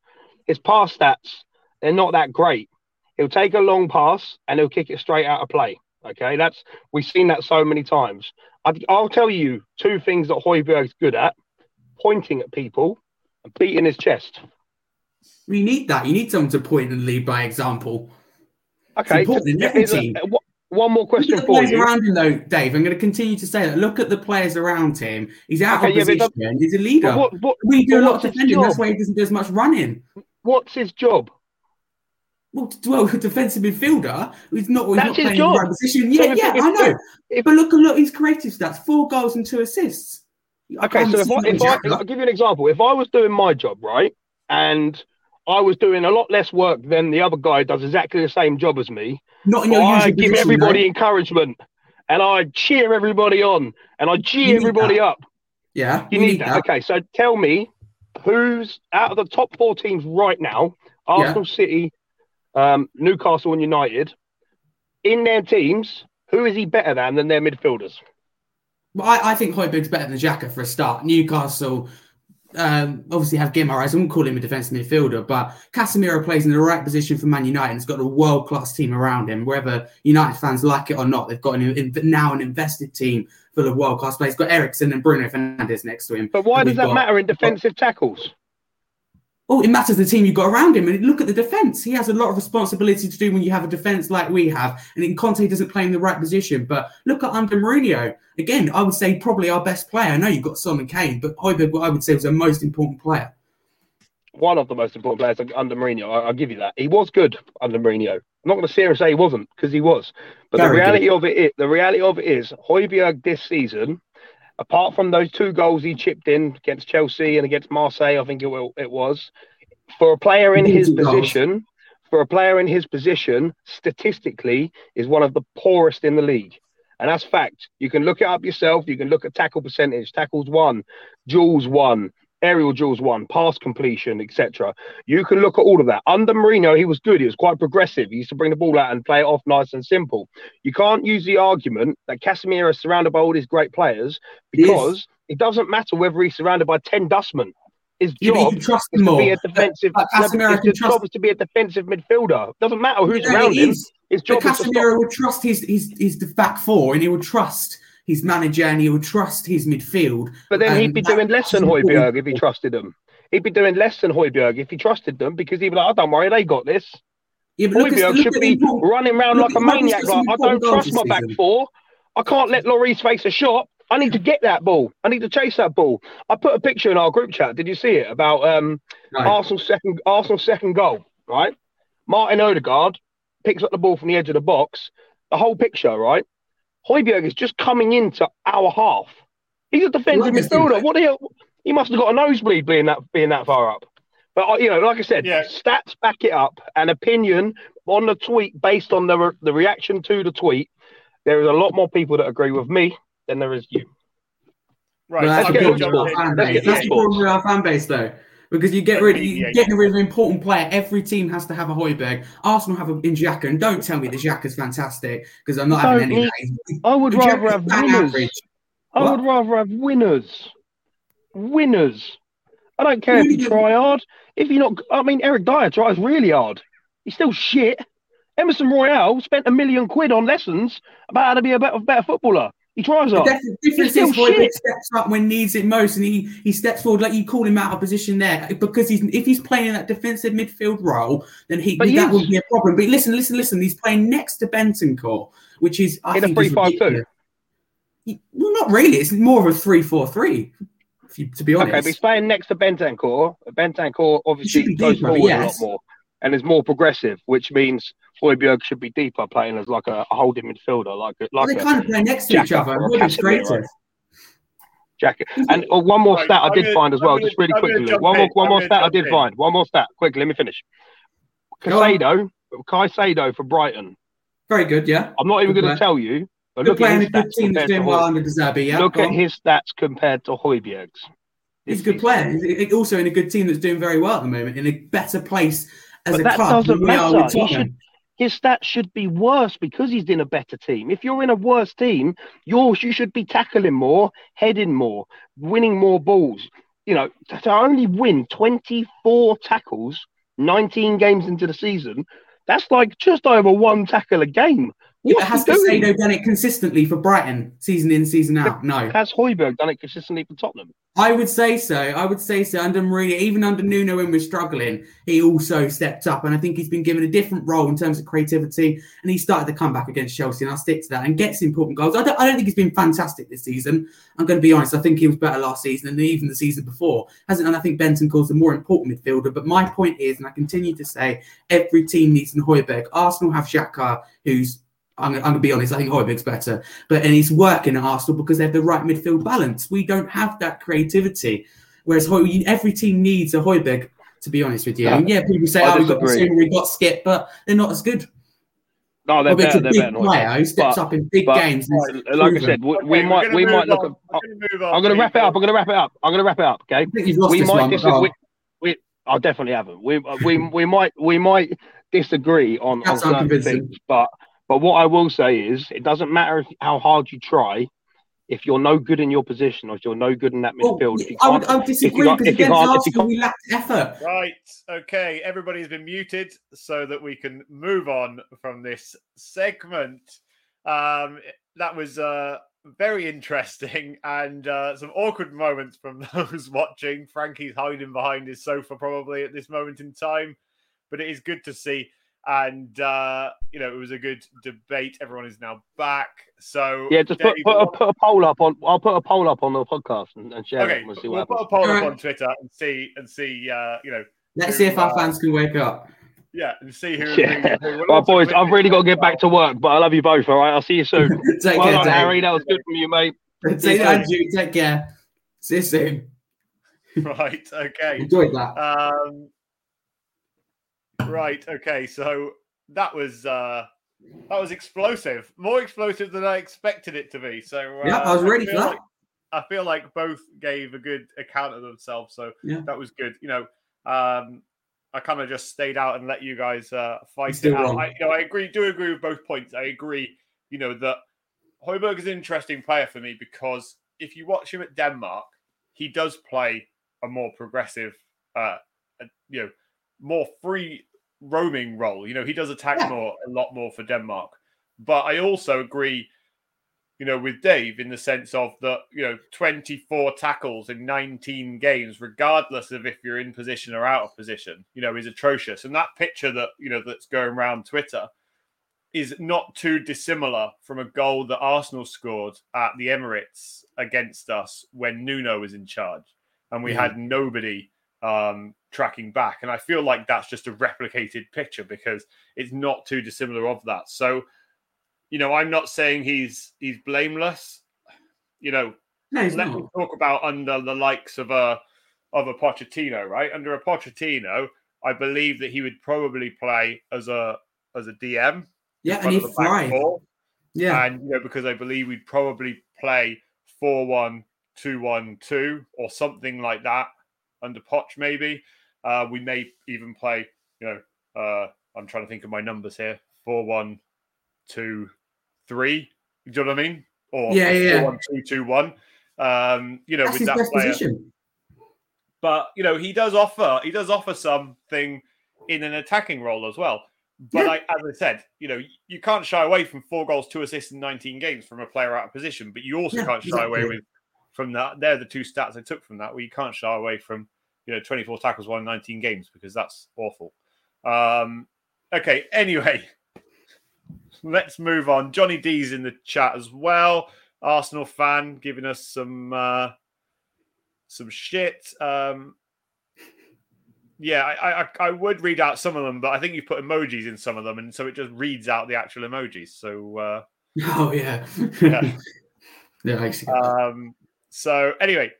His pass stats they're not that great. He'll take a long pass and he'll kick it straight out of play. Okay, that's we've seen that so many times. I, I'll tell you two things that Højbjerg's good at: pointing at people and beating his chest. You need that. You need someone to point and lead by example. Okay, important in every team. One- more Look question at the for players you. around him, though, Dave. I'm going to continue to say that. Look at the players around him. He's out Okay, of yeah, position. He's a leader. What, what, we do a lot of defending. That's why he doesn't do as much running. what's his job? Well, well, *laughs* defensive midfielder. He's not. He's That's not his playing job. in the right position. So Yeah, if- yeah, if- I know. if- but look, look, his creative stats: four goals and two assists. Okay, so if I, if I, I'll give you an example. If I was doing my job, right, and I was doing a lot less work than the other guy does exactly the same job as me, not in your I usual give position, everybody though. encouragement and I cheer everybody on and I cheer everybody that. up. Yeah, You need that. Okay, so tell me who's out of the top four teams right now Arsenal, City, um, Newcastle, and United in their teams. Who is he better than than their midfielders? Well, I, I think Højbjerg's better than Xhaka for a start. Newcastle um, obviously have Guimaraes. I wouldn't call him a defensive midfielder, but Casemiro plays in the right position for Man United. and has got a world class team around him. Whether United fans like it or not, they've got an, in, now an invested team full of world class players. Got Eriksen and Bruno Fernandes next to him. But why does that got- matter in defensive tackles? Oh, it matters the team you've got around him. And look at the defense. He has a lot of responsibility to do when you have a defense like we have. And in Conte doesn't play in the right position. But look at under Mourinho. Again, I would say probably our best player. I know you've got Son and Kane, but Højbjerg, what I would say, was the most important player. One of the most important players under Mourinho. I'll give you that. He was good under Mourinho. I'm not going to and say he wasn't because he was. But Very the reality of it is, the reality of it is, Højbjerg this season, apart from those two goals he chipped in against Chelsea and against Marseille, I think it, will, it was, for a player in his position, for a player in his position, statistically, is one of the poorest in the league. And that's fact. You can look it up yourself. You can look at tackle percentage, tackles one, duels one, aerial duels one, pass completion, etc. You can look at all of that. Under Mourinho, he was good. He was quite progressive. He used to bring the ball out and play it off nice and simple. You can't use the argument that Casemiro is surrounded by all these great players because it doesn't matter whether he's surrounded by 10 dustmen. His Yeah, job is to more. be a defensive. But Casemiro his job is to be a defensive midfielder. Doesn't matter who's Yeah, around him. is. His But job stop. Casemiro would trust his, his, his back four and he would trust his manager and he would trust his midfield. But then he'd be doing less than. Højbjerg if he trusted them. He'd be doing less than Højbjerg if he trusted them because he'd be like, "Oh, don't worry, they got this." Yeah, but look at- Højbjerg should be running around like a maniac. Like, I don't trust my back four. I can't let Lloris face a shot. I need to get that ball. I need to chase that ball. I put a picture in our group chat. Did you see it about um, No. Arsenal's second Arsenal's second goal? Right, Martin Odegaard picks up the ball from the edge of the box. The whole picture, right? Højbjerg is just coming into our half. He's a defensive Like midfielder. What the hell? He must have got a nosebleed being that being that far up. But uh, you know, like I said, Yeah. stats back it up. An opinion on the tweet based on the re- the reaction to the tweet. There is a lot more people that agree with me than there is you. Right. Well, that's let's the get problem into with our sports. fan Let's base. get into That's the problem sports. with our fan base, though. Because you get rid of you Yeah, yeah. rid of an important player. Every team has to have a Højbjerg. Arsenal have a in Xhaka, and don't tell me the Xhaka's fantastic because I'm not Don't having any. of. I would *laughs* Xhaka's rather have winners. average. I What? would rather have winners. Winners. I don't care if you try hard. If you're not, I mean, Eric Dier tries really hard. He's still shit. Emerson Royal spent a million quid on lessons about how to be a better, better footballer. He tries The hard. def- difference still is Højbjerg shit. steps up when needs it most, and he he steps forward like you call him out of position there because he's if he's playing that defensive midfield role, then he, But he that is. would be a problem. But listen, listen, listen. He's playing next to Bentancur, which is I In think is 3-5-2. ridiculous. He- Well, not really. It's more of a three-four-three. If you, to be honest, Okay, but he's playing next to Bentancur. Bentancur obviously be goes deeper, forward yes. a lot more and is more progressive, which means Højbjerg should be deeper, playing as like a, a holding midfielder, like a, Well, like they a kind of play next to each other. or a Højbjerg's Casemiro. jacket. And uh, one more Right, stat I did gonna- find as well, gonna- just really I'm quickly. One more, in. one I'm more stat I did in. find. One more stat. Quickly, let me finish. Go on. Casado, Caicedo for Brighton. Very good, yeah. I'm not even going to tell you, but Good look at playing his a good stats team that's compared to doing well under De yeah. Look at his stats compared to Højbjerg's. He's a good player. He's he's also in a good team that's doing very well at the moment, in a better place as But a that club than doesn't we are with Tottenham. His stats should be worse because he's in a better team. If you're in a worse team, you're, you should be tackling more, heading more, winning more balls. You know, to only win 24 tackles, 19 games into the season, that's like just over one tackle a game. Yeah, but What's has he doing? Casado done it consistently for Brighton, season in, season out? No. Has Højbjerg done it consistently for Tottenham? I would say so. I would say so. Under Mourinho, even under Nuno when we're struggling, he also stepped up. And I think he's been given a different role in terms of creativity. And he started the comeback against Chelsea, and I'll stick to that, and gets important goals. I don't, I don't think he's been fantastic this season. I'm going to be honest. I think he was better last season and even the season before. Hasn't and I think Bentancur's the more important midfielder. But my point is, and I continue to say, every team needs an Højbjerg. Arsenal have Xhaka, who's I'm, I'm going to be honest, I think Højbjerg's better. But and he's working at Arsenal because they have the right midfield balance. We don't have that creativity. Whereas Hoy, every team needs a Højbjerg, to be honest with you. Yeah. And yeah, people say, I oh, we've got disagree. Bissouma, we've got Skipp, but they're not as good. No, they're Højbjerg's better. a They're big better player who steps But- up in big but- games. and is Like I said, we, Okay, we might we might look. At, gonna I'm going to wrap it up. I'm going to wrap it up. I'm going to wrap it up. Okay. I think you've lost we this might one. disagree. Oh, We, we, I definitely haven't. We, we, we might, we might disagree on, on That's certain things, but, but what I will say is, it doesn't matter how hard you try. If you're no good in your position, or if you're no good in that well, midfield, if you I would, I would disagree because if you against if you Arsenal, we lacked effort. Right. Okay. Everybody's been muted so that we can move on from this segment. Um, that was uh, very interesting *laughs* and uh, some awkward moments from *laughs* those watching. Frankie's hiding behind his sofa probably at this moment in time, but it is good to see. And uh, you know, it was a good debate. Everyone is now back. So yeah, just put, put, a, put a poll up on. I'll put a poll up on the podcast and, and share it. okay, And we'll see we'll what put a happens. poll up on Twitter and see and see. Uh, you know, Let's see if our Uh, fans can wake up. yeah, and see who. *laughs* Yeah. who- who Well, boys, I've really got to as get back to work, but I love you both. All right, I'll see you soon. *laughs* Take well care, done, Harry. That was good from you, mate. Take you care. Andrew. Take care. See you soon. *laughs* Right. Okay. Enjoyed that. Um, right. Okay. So that was uh, that was explosive. More explosive than I expected it to be. So uh, Yeah, I was ready for that. Like, I feel like both gave a good account of themselves. So Yeah. that was good. You know, um, I kind of just stayed out and let you guys uh, fight still it out. I, you know, I agree. Do agree with both points. I agree. You know that Højbjerg is an interesting player for me because if you watch him at Denmark, he does play a more progressive, uh, you know, more free roaming role. You know, he does attack Yeah. more, a lot more for Denmark. But I also agree, you know, with Dave in the sense of that, you know, 24 tackles in 19 games, regardless of if you're in position or out of position, you know, is atrocious. And that picture that, you know, that's going around Twitter is not too dissimilar from a goal that Arsenal scored at the Emirates against us when Nuno was in charge and we Yeah. had nobody um, tracking back. And I feel like that's just a replicated picture because it's not too dissimilar of that. So, you know, I'm not saying he's he's blameless. You know, No, let not. me talk about under the likes of a of a Pochettino, right? Under a Pochettino, I believe that he would probably play as a as a DM Yeah, and front he of the thrive. four. Yeah, And you know, because I believe we'd probably play 4 1 2-1-2 or something like that under Poch maybe. Uh, we may even play, you know, uh, I'm trying to think of my numbers here. 4-1-2-3. Do you know what I mean? Or Yeah, yeah, yeah. 4-1-2-2-1. Um, you know, That's with his that player position. but you know he does offer he does offer something in an attacking role as well. But Yeah. I, as I said, you know you can't shy away from four goals, two assists in 19 games from a player out of position. But you also Yeah, can't shy away with from that. They're the two stats I took from that. Where you can't shy away from you know 24 tackles, won 19 games because that's awful. Um, okay, anyway, *laughs* let's move on. Johnny D's in the chat as well. Arsenal fan giving us some uh, some shit. Um, yeah, I, I I would read out some of them, but I think you've put emojis in some of them, and so it just reads out the actual emojis. So uh, *laughs* Oh yeah. Yeah. *laughs* yeah, um, so anyway,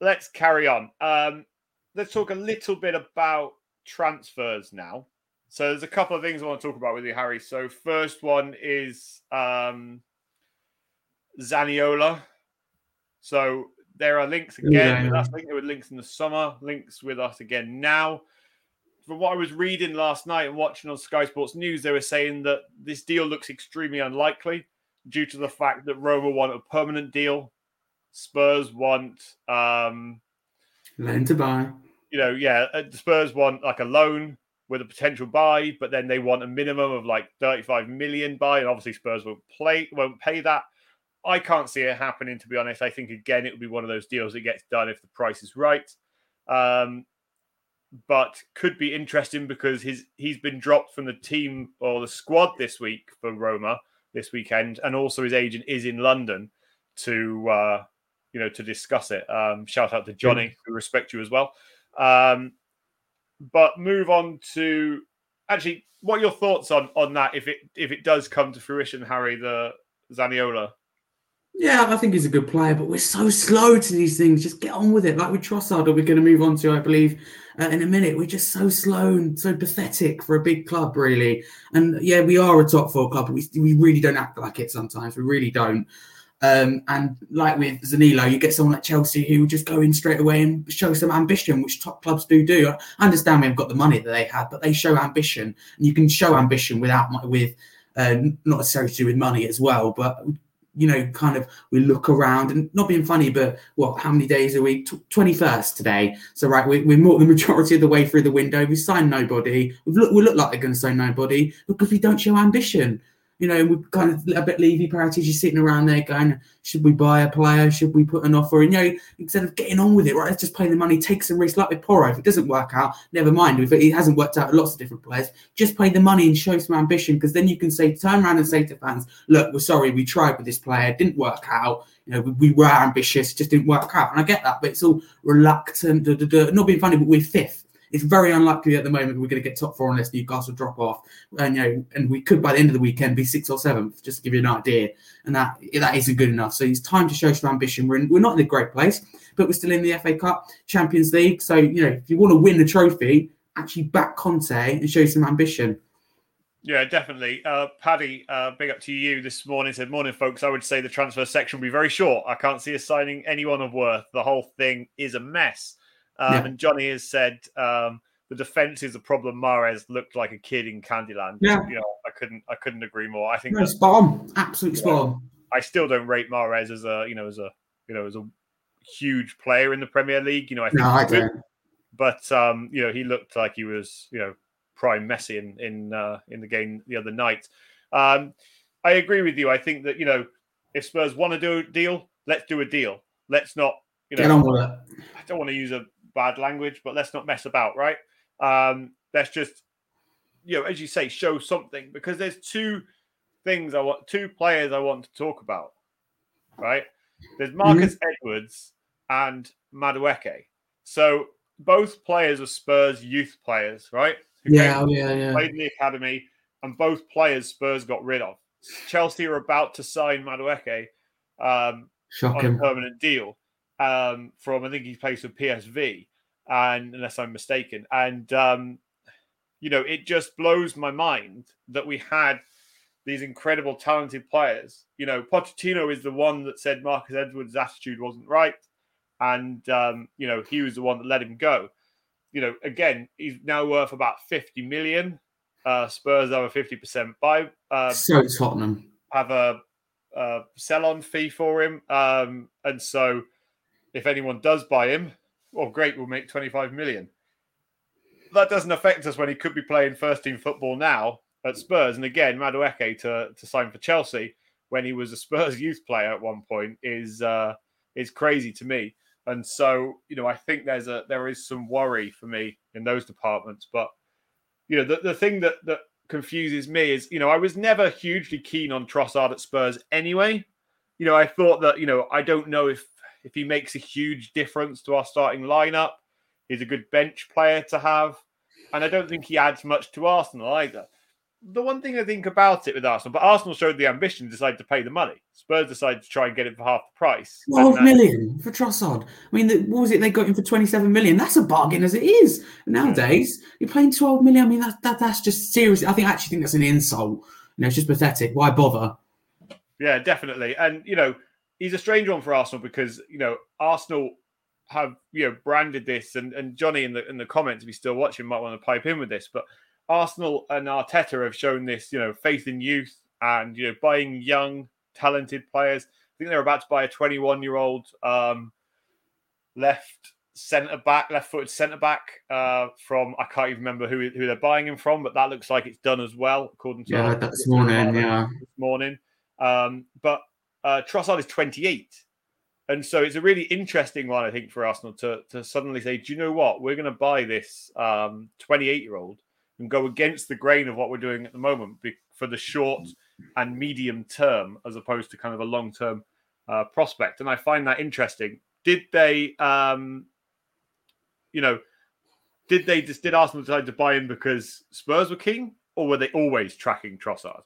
let's carry on. Um, let's talk a little bit about transfers now. So there's a couple of things I want to talk about with you, Harry. So first one is um, Zaniolo. So there are links again Yeah, with us. I think there were links in the summer, links with us again now. From what I was reading last night and watching on Sky Sports News, they were saying that this deal looks extremely unlikely due to the fact that Roma want a permanent deal. Spurs want um, Learn to buy. you know, yeah, uh, the Spurs want like a loan with a potential buy, but then they want a minimum of like 35 million buy, and obviously Spurs won't play won't pay that. I can't see it happening, to be honest. I think again it would be one of those deals that gets done if the price is right. Um, but could be interesting because his he's been dropped from the team or the squad this week for Roma this weekend, and also his agent is in London to uh, you know to discuss it. Um, shout out to Johnny, who respect you as well. Um, but move on to actually, what are your thoughts on on that? If it if it does come to fruition, Harry, the Zaniolo. Yeah, I think he's a good player, but we're so slow to these things. Just get on with it. Like with Trossard, that we're going to move on to, I believe, uh, in a minute. We're just so slow and so pathetic for a big club, really. And yeah, we are a top four club, but we, we really don't act like it sometimes. We really don't. Um, and like with Zaniolo, you get someone like Chelsea who will just go in straight away and show some ambition, which top clubs do do. I understand we haven't got the money that they have, but they show ambition, and you can show ambition without with uh, not necessarily to do with money as well, but you know, kind of we look around and not being funny, but what, how many days a week? 21st today. So, right, we, we're more the majority of the way through the window. We signed nobody. We've look, we look like they're going to sign nobody because we don't show ambition. You know, we kind of a bit Levy Paratici sitting around there going, should we buy a player? Should we put an offer? And, you know, instead of getting on with it, right, let's just play the money, take some risk like with Porro. If it doesn't work out, never mind. If it hasn't worked out lots of different players, just play the money and show some ambition because then you can say, turn around and say to fans, look, we're sorry, we tried with this player, it didn't work out. You know, we, we were ambitious, it just didn't work out. And I get that, but it's all reluctant, duh. not being funny, but we're fifth. It's very unlikely at the moment we're going to get top four unless Newcastle drop off, and you know, and we could by the end of the weekend be sixth or seventh, just to give you an idea. And that that isn't good enough. So it's time to show some ambition. We're in, we're not in a great place, but we're still in the FA Cup, Champions League. So you know, if you want to win the trophy, actually back Conte and show some ambition. Yeah, definitely. Uh, Paddy, uh, big up to you this morning. Said, Morning, folks. I would say the transfer section will be very short. I can't see us signing anyone of worth. The whole thing is a mess. Um, Yeah. And Johnny has said um, the defense is a problem. Mahrez looked like a kid in Candyland. Yeah. You know, I couldn't I couldn't agree more. I think No, that spot on, absolute spot on. I still don't rate Mahrez as a you know as a you know as a huge player in the Premier League. You know, I think No, I good don't. but um, you know he looked like he was you know prime Messi in in uh, in the game the other night. Um, I agree with you. I think that you know if Spurs want to do a deal, let's do a deal. Let's not you Get know on with it. I don't want to use a bad language, but let's not mess about, right? Um, let's just you know as you say show something because there's two things I want two players I want to talk about, right? There's Marcus Edwards and Madueke. So both players are Spurs youth players, right? Yeah, oh, yeah, yeah. played in the academy, and both players Spurs got rid of. Chelsea are about to sign Madueke um, on a permanent deal um, from I think he plays for PSV, and unless I'm mistaken, and um, you know it just blows my mind that we had these incredible talented players. You know, Pochettino is the one that said Marcus Edwards' attitude wasn't right. and um, you know he was the one that let him go. You know, again, he's now worth about fifty million. Uh, Spurs have a fifty percent buy. Uh, so Tottenham have a, a sell-on fee for him, um, and so if anyone does buy him, well, great, we'll make twenty-five million. That doesn't affect us when he could be playing first-team football now at Spurs. And again, Madueke to to sign for Chelsea when he was a Spurs *laughs* youth player at one point is uh, is crazy to me. And so, you know, I think there's a there is some worry for me in those departments. But you know, the, the thing that that confuses me is, you know, I was never hugely keen on Trossard at Spurs anyway. You know, I thought that, you know, I don't know if if he makes a huge difference to our starting lineup. He's a good bench player to have. And I don't think he adds much to Arsenal either the one thing I think about it with Arsenal, but Arsenal showed the ambition, decided to pay the money. Spurs decided to try and get it for half the price. Twelve million for Trossard. I mean, the, what was it? They got him for twenty-seven million. That's a bargain as it is nowadays. Yeah. You're paying twelve million. I mean, that, that that's just seriously. I think I actually think that's an insult. You know, it's just pathetic. Why bother? Yeah, definitely. And you know, he's a strange one for Arsenal because you know Arsenal have you know branded this, and and Johnny in the in the comments, if he's still watching, might want to pipe in with this, but Arsenal and Arteta have shown this, you know, faith in youth and you know buying young, talented players. I think they're about to buy a 21 year old um, left centre back, left footed centre back uh, from I can't even remember who who they're buying him from, but that looks like it's done as well according to yeah this morning. Yeah, this morning. Um, but uh, Trossard is 28. And so it's a really interesting one, I think, for Arsenal to, to suddenly say, do you know what? We're going to buy this 28 um, year old and go against the grain of what we're doing at the moment for the short and medium term, as opposed to kind of a long term uh, prospect. And I find that interesting. Did they, um, you know, did they just did Arsenal decide to buy him because Spurs were keen, or were they always tracking Trossard?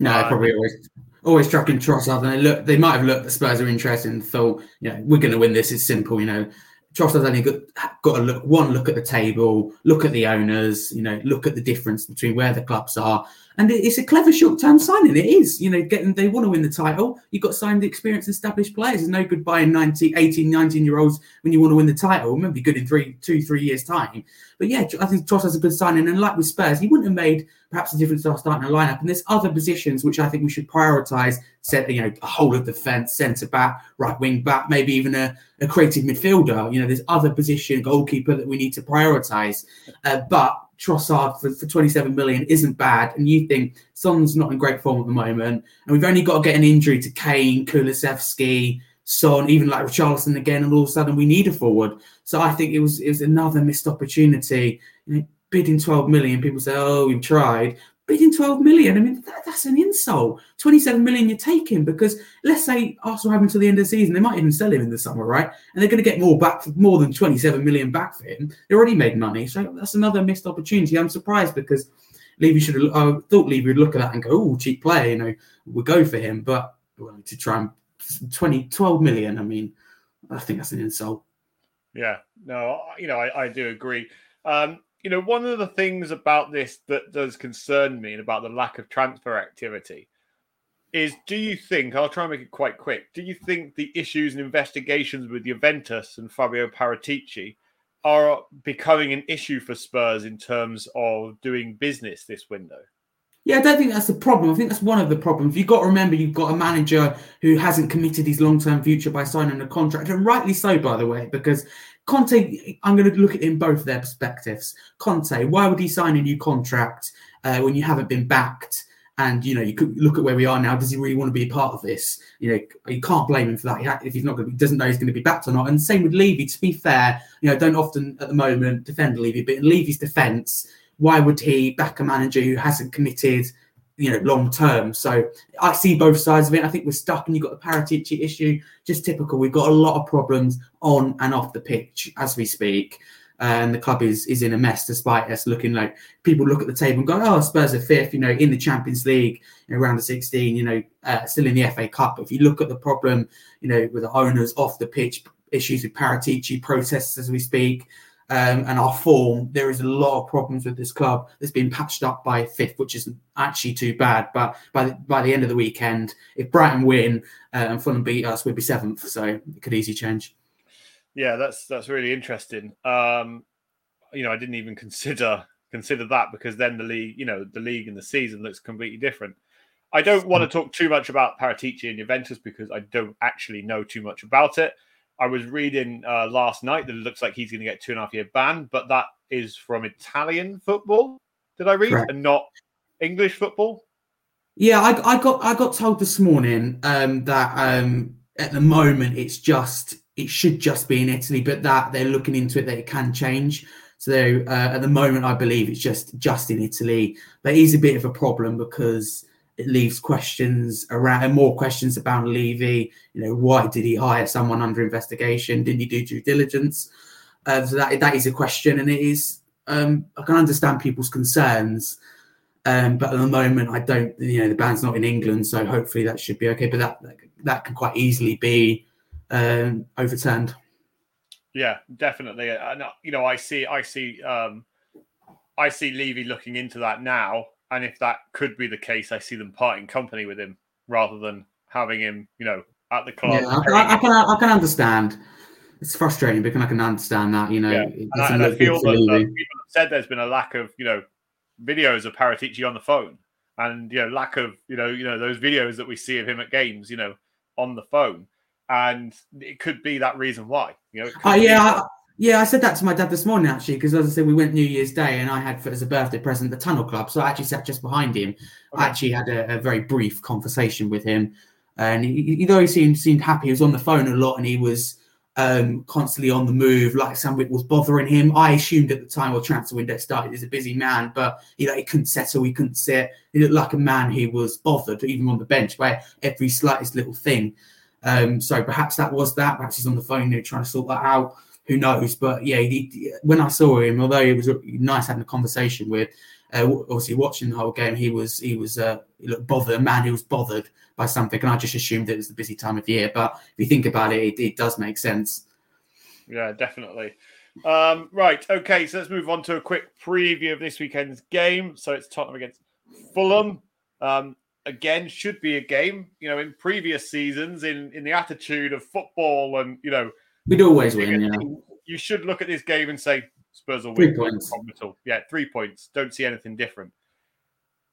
No, um, probably always always tracking Trossard. And they look, they might have looked The Spurs are interested and thought, you know, we're going to win this. It's simple, you know. Trossard's only got, got to look one look at the table, look at the owners, you know, look at the difference between where the clubs are. And it's a clever short term signing. It is, you know, getting they want to win the title. You've got to sign the experienced, established players. There's no good buying 19, 18, 19 year olds when you want to win the title. It might be good in three, two, three years' time. But yeah, I think Trossard's a good signing. And like with Spurs, he wouldn't have made perhaps a difference to our starting a lineup. And there's other positions which I think we should prioritise. Set, you know, a whole of defence, centre back, right wing back, maybe even a, a creative midfielder. You know, there's other position, goalkeeper that we need to prioritise. Uh, but Trossard for, for 27 million isn't bad, and you think Son's not in great form at the moment, and we've only got to get an injury to Kane, Kulusevski, Son, even like Richarlison again, and all of a sudden we need a forward. So I think it was it was another missed opportunity. You know, bidding 12 million, people say, "Oh, we've tried," bidding 12 million. I mean, that, that's an insult. 27 million you're taking because let's say Arsenal have him to the end of the season, they might even sell him in the summer, right? And they're going to get more back, more than 27 million back for him. They already made money. So that's another missed opportunity. I'm surprised because Levy should have, I thought Levy would look at that and go, oh, cheap player, you know, we'll go for him. But well, to try and 20, 12 million, I mean, I think that's an insult. Yeah, no, you know, I, I do agree. Um, you know, one of the things about this that does concern me and about the lack of transfer activity is do you think, I'll try and make it quite quick, do you think the issues and investigations with Juventus and Fabio Paratici are becoming an issue for Spurs in terms of doing business this window? Yeah, I don't think that's the problem. I think that's one of the problems. You've got to remember you've got a manager who hasn't committed his long term future by signing a contract, and rightly so, by the way, because Conte, I'm going to look at it in both their perspectives. Conte, why would he sign a new contract uh, when you haven't been backed? And you know, you could look at where we are now. Does he really want to be a part of this? You know, you can't blame him for that if he's not going to, doesn't know he's going to be backed or not. And same with Levy. To be fair, you know, don't often at the moment defend Levy, but in Levy's defence, why would he back a manager who hasn't committed? you know, long term. So I see both sides of it. I think we're stuck, and you've got the Paratici issue, just typical. We've got a lot of problems on and off the pitch as we speak. And the club is is in a mess, despite us looking like people look at the table and go, "Oh, Spurs are fifth, you know, in the Champions League, you know, round of 16, you know, uh, still in the FA Cup." If you look at the problem, you know, with the owners off the pitch, issues with Paratici, protests as we speak, um, and our form, there is a lot of problems with this club that's been patched up by fifth, which isn't actually too bad. But by the, by the end of the weekend, if Brighton win uh, and Fulham beat us, we'd be seventh. So it could easily change. Yeah, that's that's really interesting. Um, you know, I didn't even consider consider that because then the league, you know, the league and the season looks completely different. I don't want to talk too much about Paratici and Juventus because I don't actually know too much about it. I was reading uh, last night that it looks like he's going to get two and a half year ban, but that is from Italian football. Did I read Correct. and not English football? Yeah, I, I, got I got told this morning um, that um, at the moment it's just it should just be in Italy, but that they're looking into it that it can change. So uh, at the moment, I believe it's just just in Italy, but it is a bit of a problem because it leaves questions around and more questions about Levy. You know, why did he hire someone under investigation? Didn't he do due diligence? Uh, so that that is a question, and it is. Um, I can understand people's concerns, um, but at the moment, I don't. You know, the band's not in England, so hopefully that should be okay. But that that can quite easily be um, overturned. Yeah, definitely. And you know, I see, I see, um, I see Levy looking into that now and if that could be the case, I see them parting company with him rather than having him, you know, at the club. Yeah, I, I, can, I can understand. It's frustrating, but I can understand that. You know, yeah. and, I, and I feel that, people have said there's been a lack of, you know, videos of Paratici on the phone, and you know, lack of, you know, you know, those videos that we see of him at games, you know, on the phone, and it could be that reason why. You know, uh, yeah, yeah, I said that to my dad this morning actually, because as I said, we went New Year's Day and I had for, as a birthday present the Tunnel Club. So I actually sat just behind him. Okay. I actually had a, a, very brief conversation with him, and he, though he seemed seemed happy, he was on the phone a lot and he was um, constantly on the move, like something was bothering him. I assumed at the time well, transfer window started, he's a busy man, but you know he couldn't settle, he couldn't sit. He looked like a man who was bothered, even on the bench by every slightest little thing. Um, so perhaps that was that. Perhaps he's on the phone, you know, trying to sort that out who knows? But yeah, he, when I saw him, although it was nice having a conversation with, uh, obviously watching the whole game, he was he was uh, he looked bothered, a man who was bothered by something, and I just assumed it was the busy time of year. But if you think about it, it, it does make sense. Yeah, definitely. Um, right, okay, so let's move on to a quick preview of this weekend's game. So it's Tottenham against Fulham. Um, again, should be a game. You know, in previous seasons, in in the attitude of football, and you know We'd always win. Yeah. You should look at this game and say Spurs will win. Three points. Yeah, three points. Don't see anything different.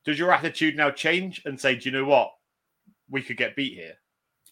Does your attitude now change and say, do you know what? We could get beat here.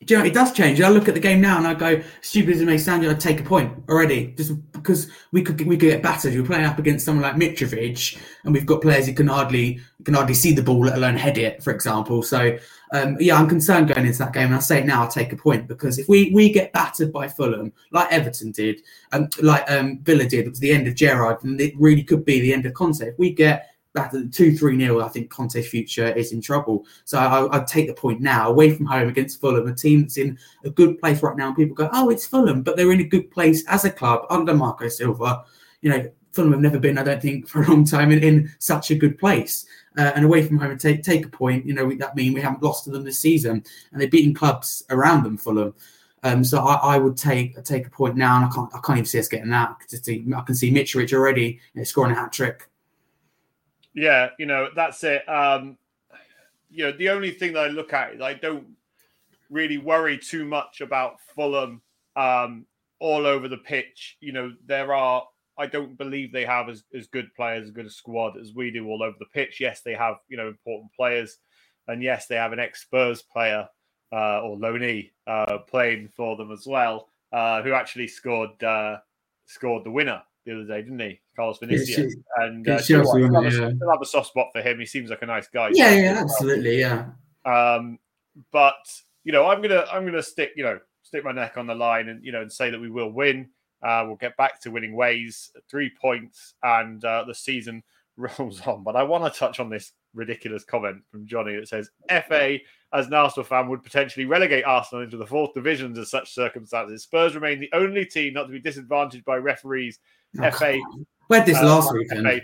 Do you know, it does change. I look at the game now and I go, stupid as it may sound, I'd take a point already, just because we could we could get battered. We're playing up against someone like Mitrovic, and we've got players who can hardly can hardly see the ball, let alone head it, for example. So um, yeah, I'm concerned going into that game, and I say now, I'll take a point because if we we get battered by Fulham, like Everton did, and um, like um, Villa did, it was the end of Gerrard, and it really could be the end of Conte. If we get that two three nil, I think Conte's future is in trouble. So I, would take the point now away from home against Fulham, a team that's in a good place right now. And people go, oh, it's Fulham, but they're in a good place as a club under Marco Silva. You know, Fulham have never been, I don't think, *laughs* for a long time in, in such a good place. Uh, and away from home and take take a point, you know, we, that mean we haven't lost to them this season, and they're beating clubs around them, Fulham. Um, so I, I, would take take a point now, and I can't I can't even see us getting that. I can see Mitrovic already you know, scoring a hat trick. Yeah, you know, that's it. Um, you know, the only thing that I look at is I don't really worry too much about Fulham um, all over the pitch. You know, there are, I don't believe they have as, as good players, as good a squad as we do all over the pitch. Yes, they have, you know, important players. And yes, they have an ex Spurs player uh, or Loney uh, playing for them as well, uh, who actually scored uh, scored the winner the other day, didn't he? Carlos Vinicius. and uh, yeah. still have a soft spot for him. He seems like a nice guy. Yeah, yeah, absolutely, yeah. Um, but you know, I'm gonna I'm gonna stick you know stick my neck on the line and you know and say that we will win. Uh, we'll get back to winning ways, three points, and uh, the season *laughs* rolls on. But I want to touch on this ridiculous comment from Johnny that says FA, as an Arsenal fan, would potentially relegate Arsenal into the fourth division under such circumstances. Spurs remain the only team not to be disadvantaged by referees Oh, FA. Where this uh, last weekend? FA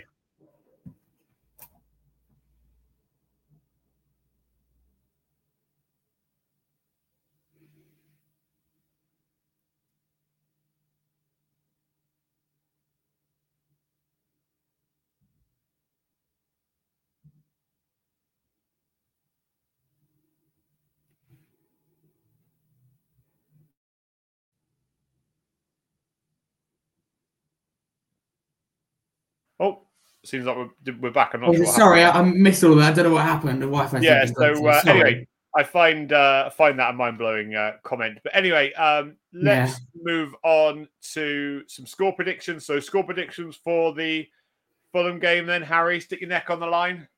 seems like we're, we're back. I'm not Oh, sure. sorry, I. I missed all of that. I don't know what happened. The Wi-Fi. yeah. seems to be So uh, anyway, I find uh, find that a mind blowing uh, comment. But anyway, um, let's move on to some score predictions. So score predictions for the Fulham game. Then Harry, stick your neck on the line.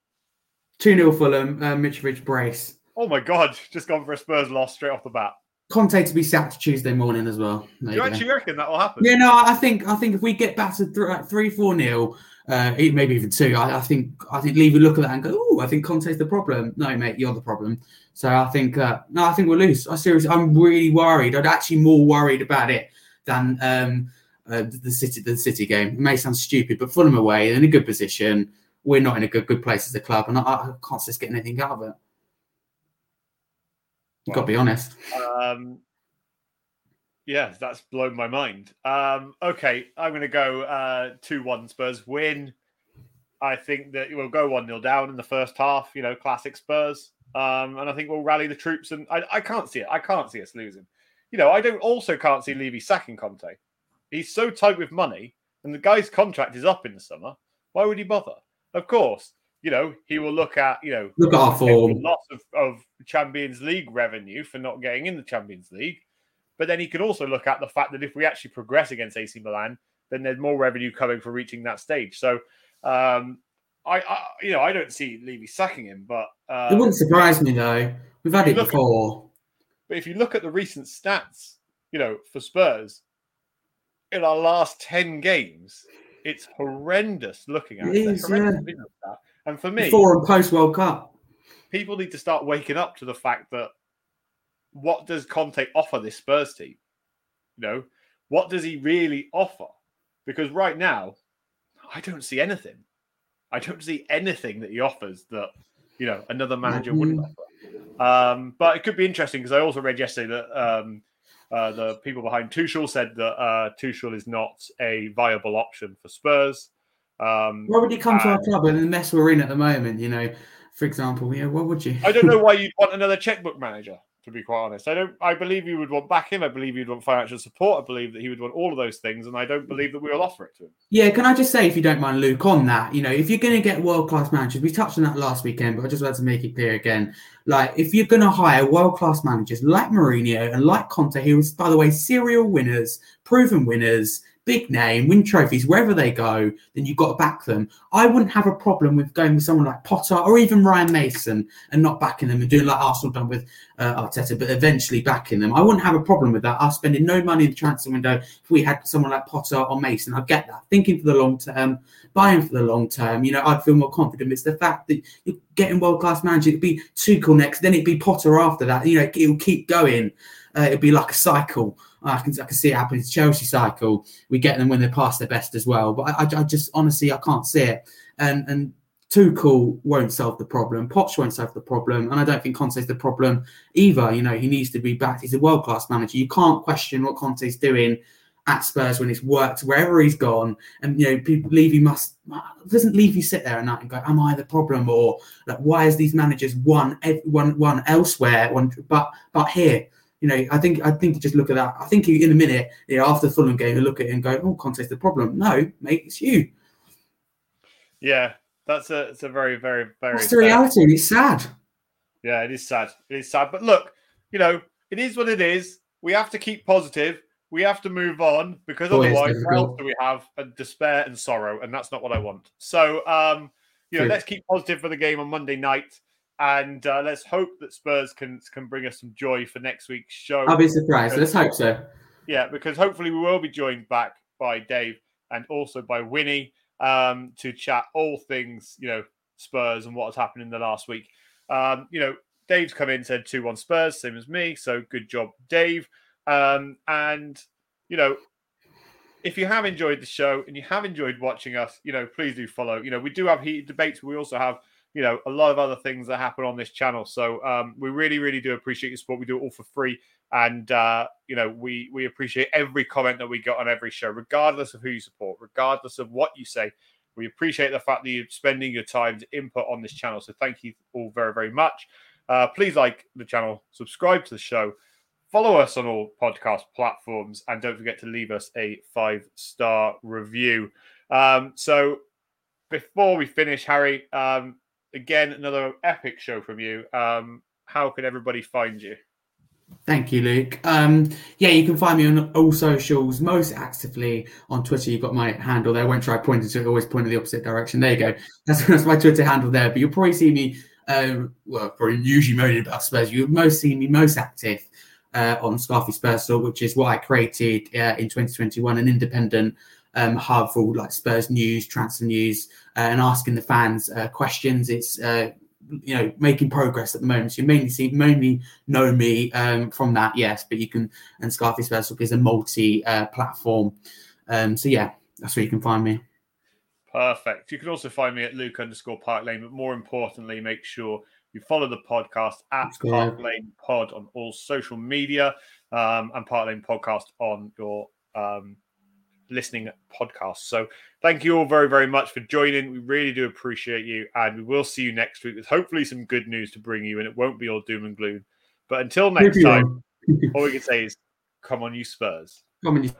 two 0 Fulham. Uh, Mitrovic brace. Oh my God, just gone for a Spurs loss straight off the bat. Conte to be sacked Tuesday morning as well. There Do you you actually reckon that will happen? Yeah, no, I think I think if we get to th- like three, four nil, uh, maybe even two, I, I think I think Levy look at that and go, "Oh, I think Conte's the problem." No, mate, you're the problem. So I think uh, no, I think we'll lose. I seriously, I'm really worried. I'm actually more worried about it than um, uh, the city the city game. It may sound stupid, but Fulham away in a good position. We're not in a good good place as a club, and I, I can't just get anything out of it. You've got to be honest. Um, yeah, that's blown my mind. Um, okay, I'm going to go uh, 2 1 Spurs win. I think that we'll go 1 0 down in the first half, you know, classic Spurs. Um, and I think we'll rally the troops. And I, I can't see it. I can't see us losing. You know, I don't also can't see Levy sacking Conte. He's so tight with money, and the guy's contract is up in the summer. Why would he bother? Of course, you know, he will look at, you know, Look at our form. lots of, of Champions League revenue for not getting in the Champions League. But then he could also look at the fact that if we actually progress against AC Milan, then there's more revenue coming for reaching that stage. So, um, I, I you know, I don't see Levy sacking him, but uh, It wouldn't surprise me though. We've had it Look at- before. but if you look at the recent stats, you know, for Spurs in our last ten games, it's horrendous looking at. It yeah. looking at that. And for me, Before and post World Cup. people need to start waking up to the fact that what does Conte offer this Spurs team? You know, what does he really offer? Because right now, I don't see anything. I don't see anything that he offers that you know another manager wouldn't offer. Um, but it could be interesting because I also read yesterday that um, uh, the people behind Tuchel said that uh, Tuchel is not a viable option for Spurs. Um, Why would you come to our club in the mess we're in at the moment? You know, for example, yeah, what would you? I don't know *laughs* why you'd want another checkbook manager. To be quite honest, I don't. I believe you would want back him. I believe you'd want financial support. I believe that he would want all of those things, and I don't believe that we will offer it to him. Yeah, can I just say, if you don't mind, Luke, on that, you know, if you're going to get world class managers, we touched on that last weekend, but I just wanted to make it clear again. Like, if you're going to hire world class managers like Mourinho and like Conte, who is, by the way, serial winners, proven winners, big name, win trophies wherever they go, then you've got to back them. I wouldn't have a problem with going with someone like Potter or even Ryan Mason and not backing them and doing like Arsenal done with uh, Arteta, but eventually backing them. I wouldn't have a problem with that. Us spending no money in the transfer window if we had someone like Potter or Mason. I get that. Thinking for the long term, buying for the long term, you know, I'd feel more confident. It's the fact that you're getting world class manager. It'd be Tuchel next, then it'd be Potter after that. You know, it'll keep going. Uh, it'd be like a cycle. I can, I can see it happen. It's Chelsea cycle. We get them when they're past their best as well. But I, I, I just honestly, I can't see it. And and Tuchel won't solve the problem. Poch won't solve the problem. And I don't think Conte's the problem either. You know, he needs to be back. He's a world class manager. You can't question what Conte's doing at Spurs when it's worked wherever he's gone. And you know, people Levy must doesn't Levy sit there and night and go, "Am I the problem?" or like, "Why is these managers won won won elsewhere?" Won, but but here, you know, I think I think you just look at that. I think in a minute, you know, after the Fulham game, you look at it and go, "Oh, Conte's the problem." No, mate, it's you. Yeah, that's a it's a very very very That's the reality, and it's sad. Yeah, it is sad. It is sad. But look, you know, it is what it is. We have to keep positive. We have to move on because Boy, otherwise, what else do we have? And despair and sorrow, and that's not what I want. So, um, you know, True. let's keep positive for the game on Monday night, and uh, let's hope that Spurs can can bring us some joy for next week's show. I'll be surprised. Let's hope so. Yeah, because hopefully we will be joined back by Dave and also by Winnie um, to chat all things, you know, Spurs and what has happened in the last week. Um, you know, Dave's come in and said 2 1 Spurs, same as me. So good job, Dave. Um, and, you know, if you have enjoyed the show and you have enjoyed watching us, you know, please do follow. You know, we do have heated debates. But we also have, you know, a lot of other things that happen on this channel. So um, we really, really do appreciate your support. We do it all for free. And uh, you know we we appreciate every comment that we get on every show regardless of who you support regardless of what you say. We appreciate the fact that you're spending your time to input on this channel. So thank you all very very much. Uh, please like the channel subscribe to the show follow us on all podcast platforms and don't forget to leave us a five star review. Um, so before we finish, Harry, um, again another epic show from you. Um, how can everybody find you? Thank you, Luke. Um, yeah, you can find me on all socials, most actively on Twitter. You've got my handle there. I won't try pointing to it, always point in the opposite direction. There you go. That's, *laughs* that's my Twitter handle there. But you'll probably see me, um, well, probably usually moaning about Spurs. You'll most see me most active uh, on Scarfy Spurs which is what I created uh, in 2021, an independent um, hub for like Spurs news, transfer news, uh, and asking the fans uh, questions. It's uh, you know making progress at the moment. So you mainly see mainly know me um, from that, yes, but you can and Scarface Talk is a multi uh, platform. Um, so yeah, that's where you can find me. Perfect. You can also find me at Luke underscore Park Lane, but more importantly, make sure you follow the podcast at Park Lane Pod on all social media um, and Park Lane Podcast on your um, listening podcast. So thank you all very, very much for joining. We really do appreciate you. And we will see you next week with hopefully some good news to bring you. And it won't be all doom and gloom. But until next time, *laughs* all we can say is come on, you Spurs. Come on, you.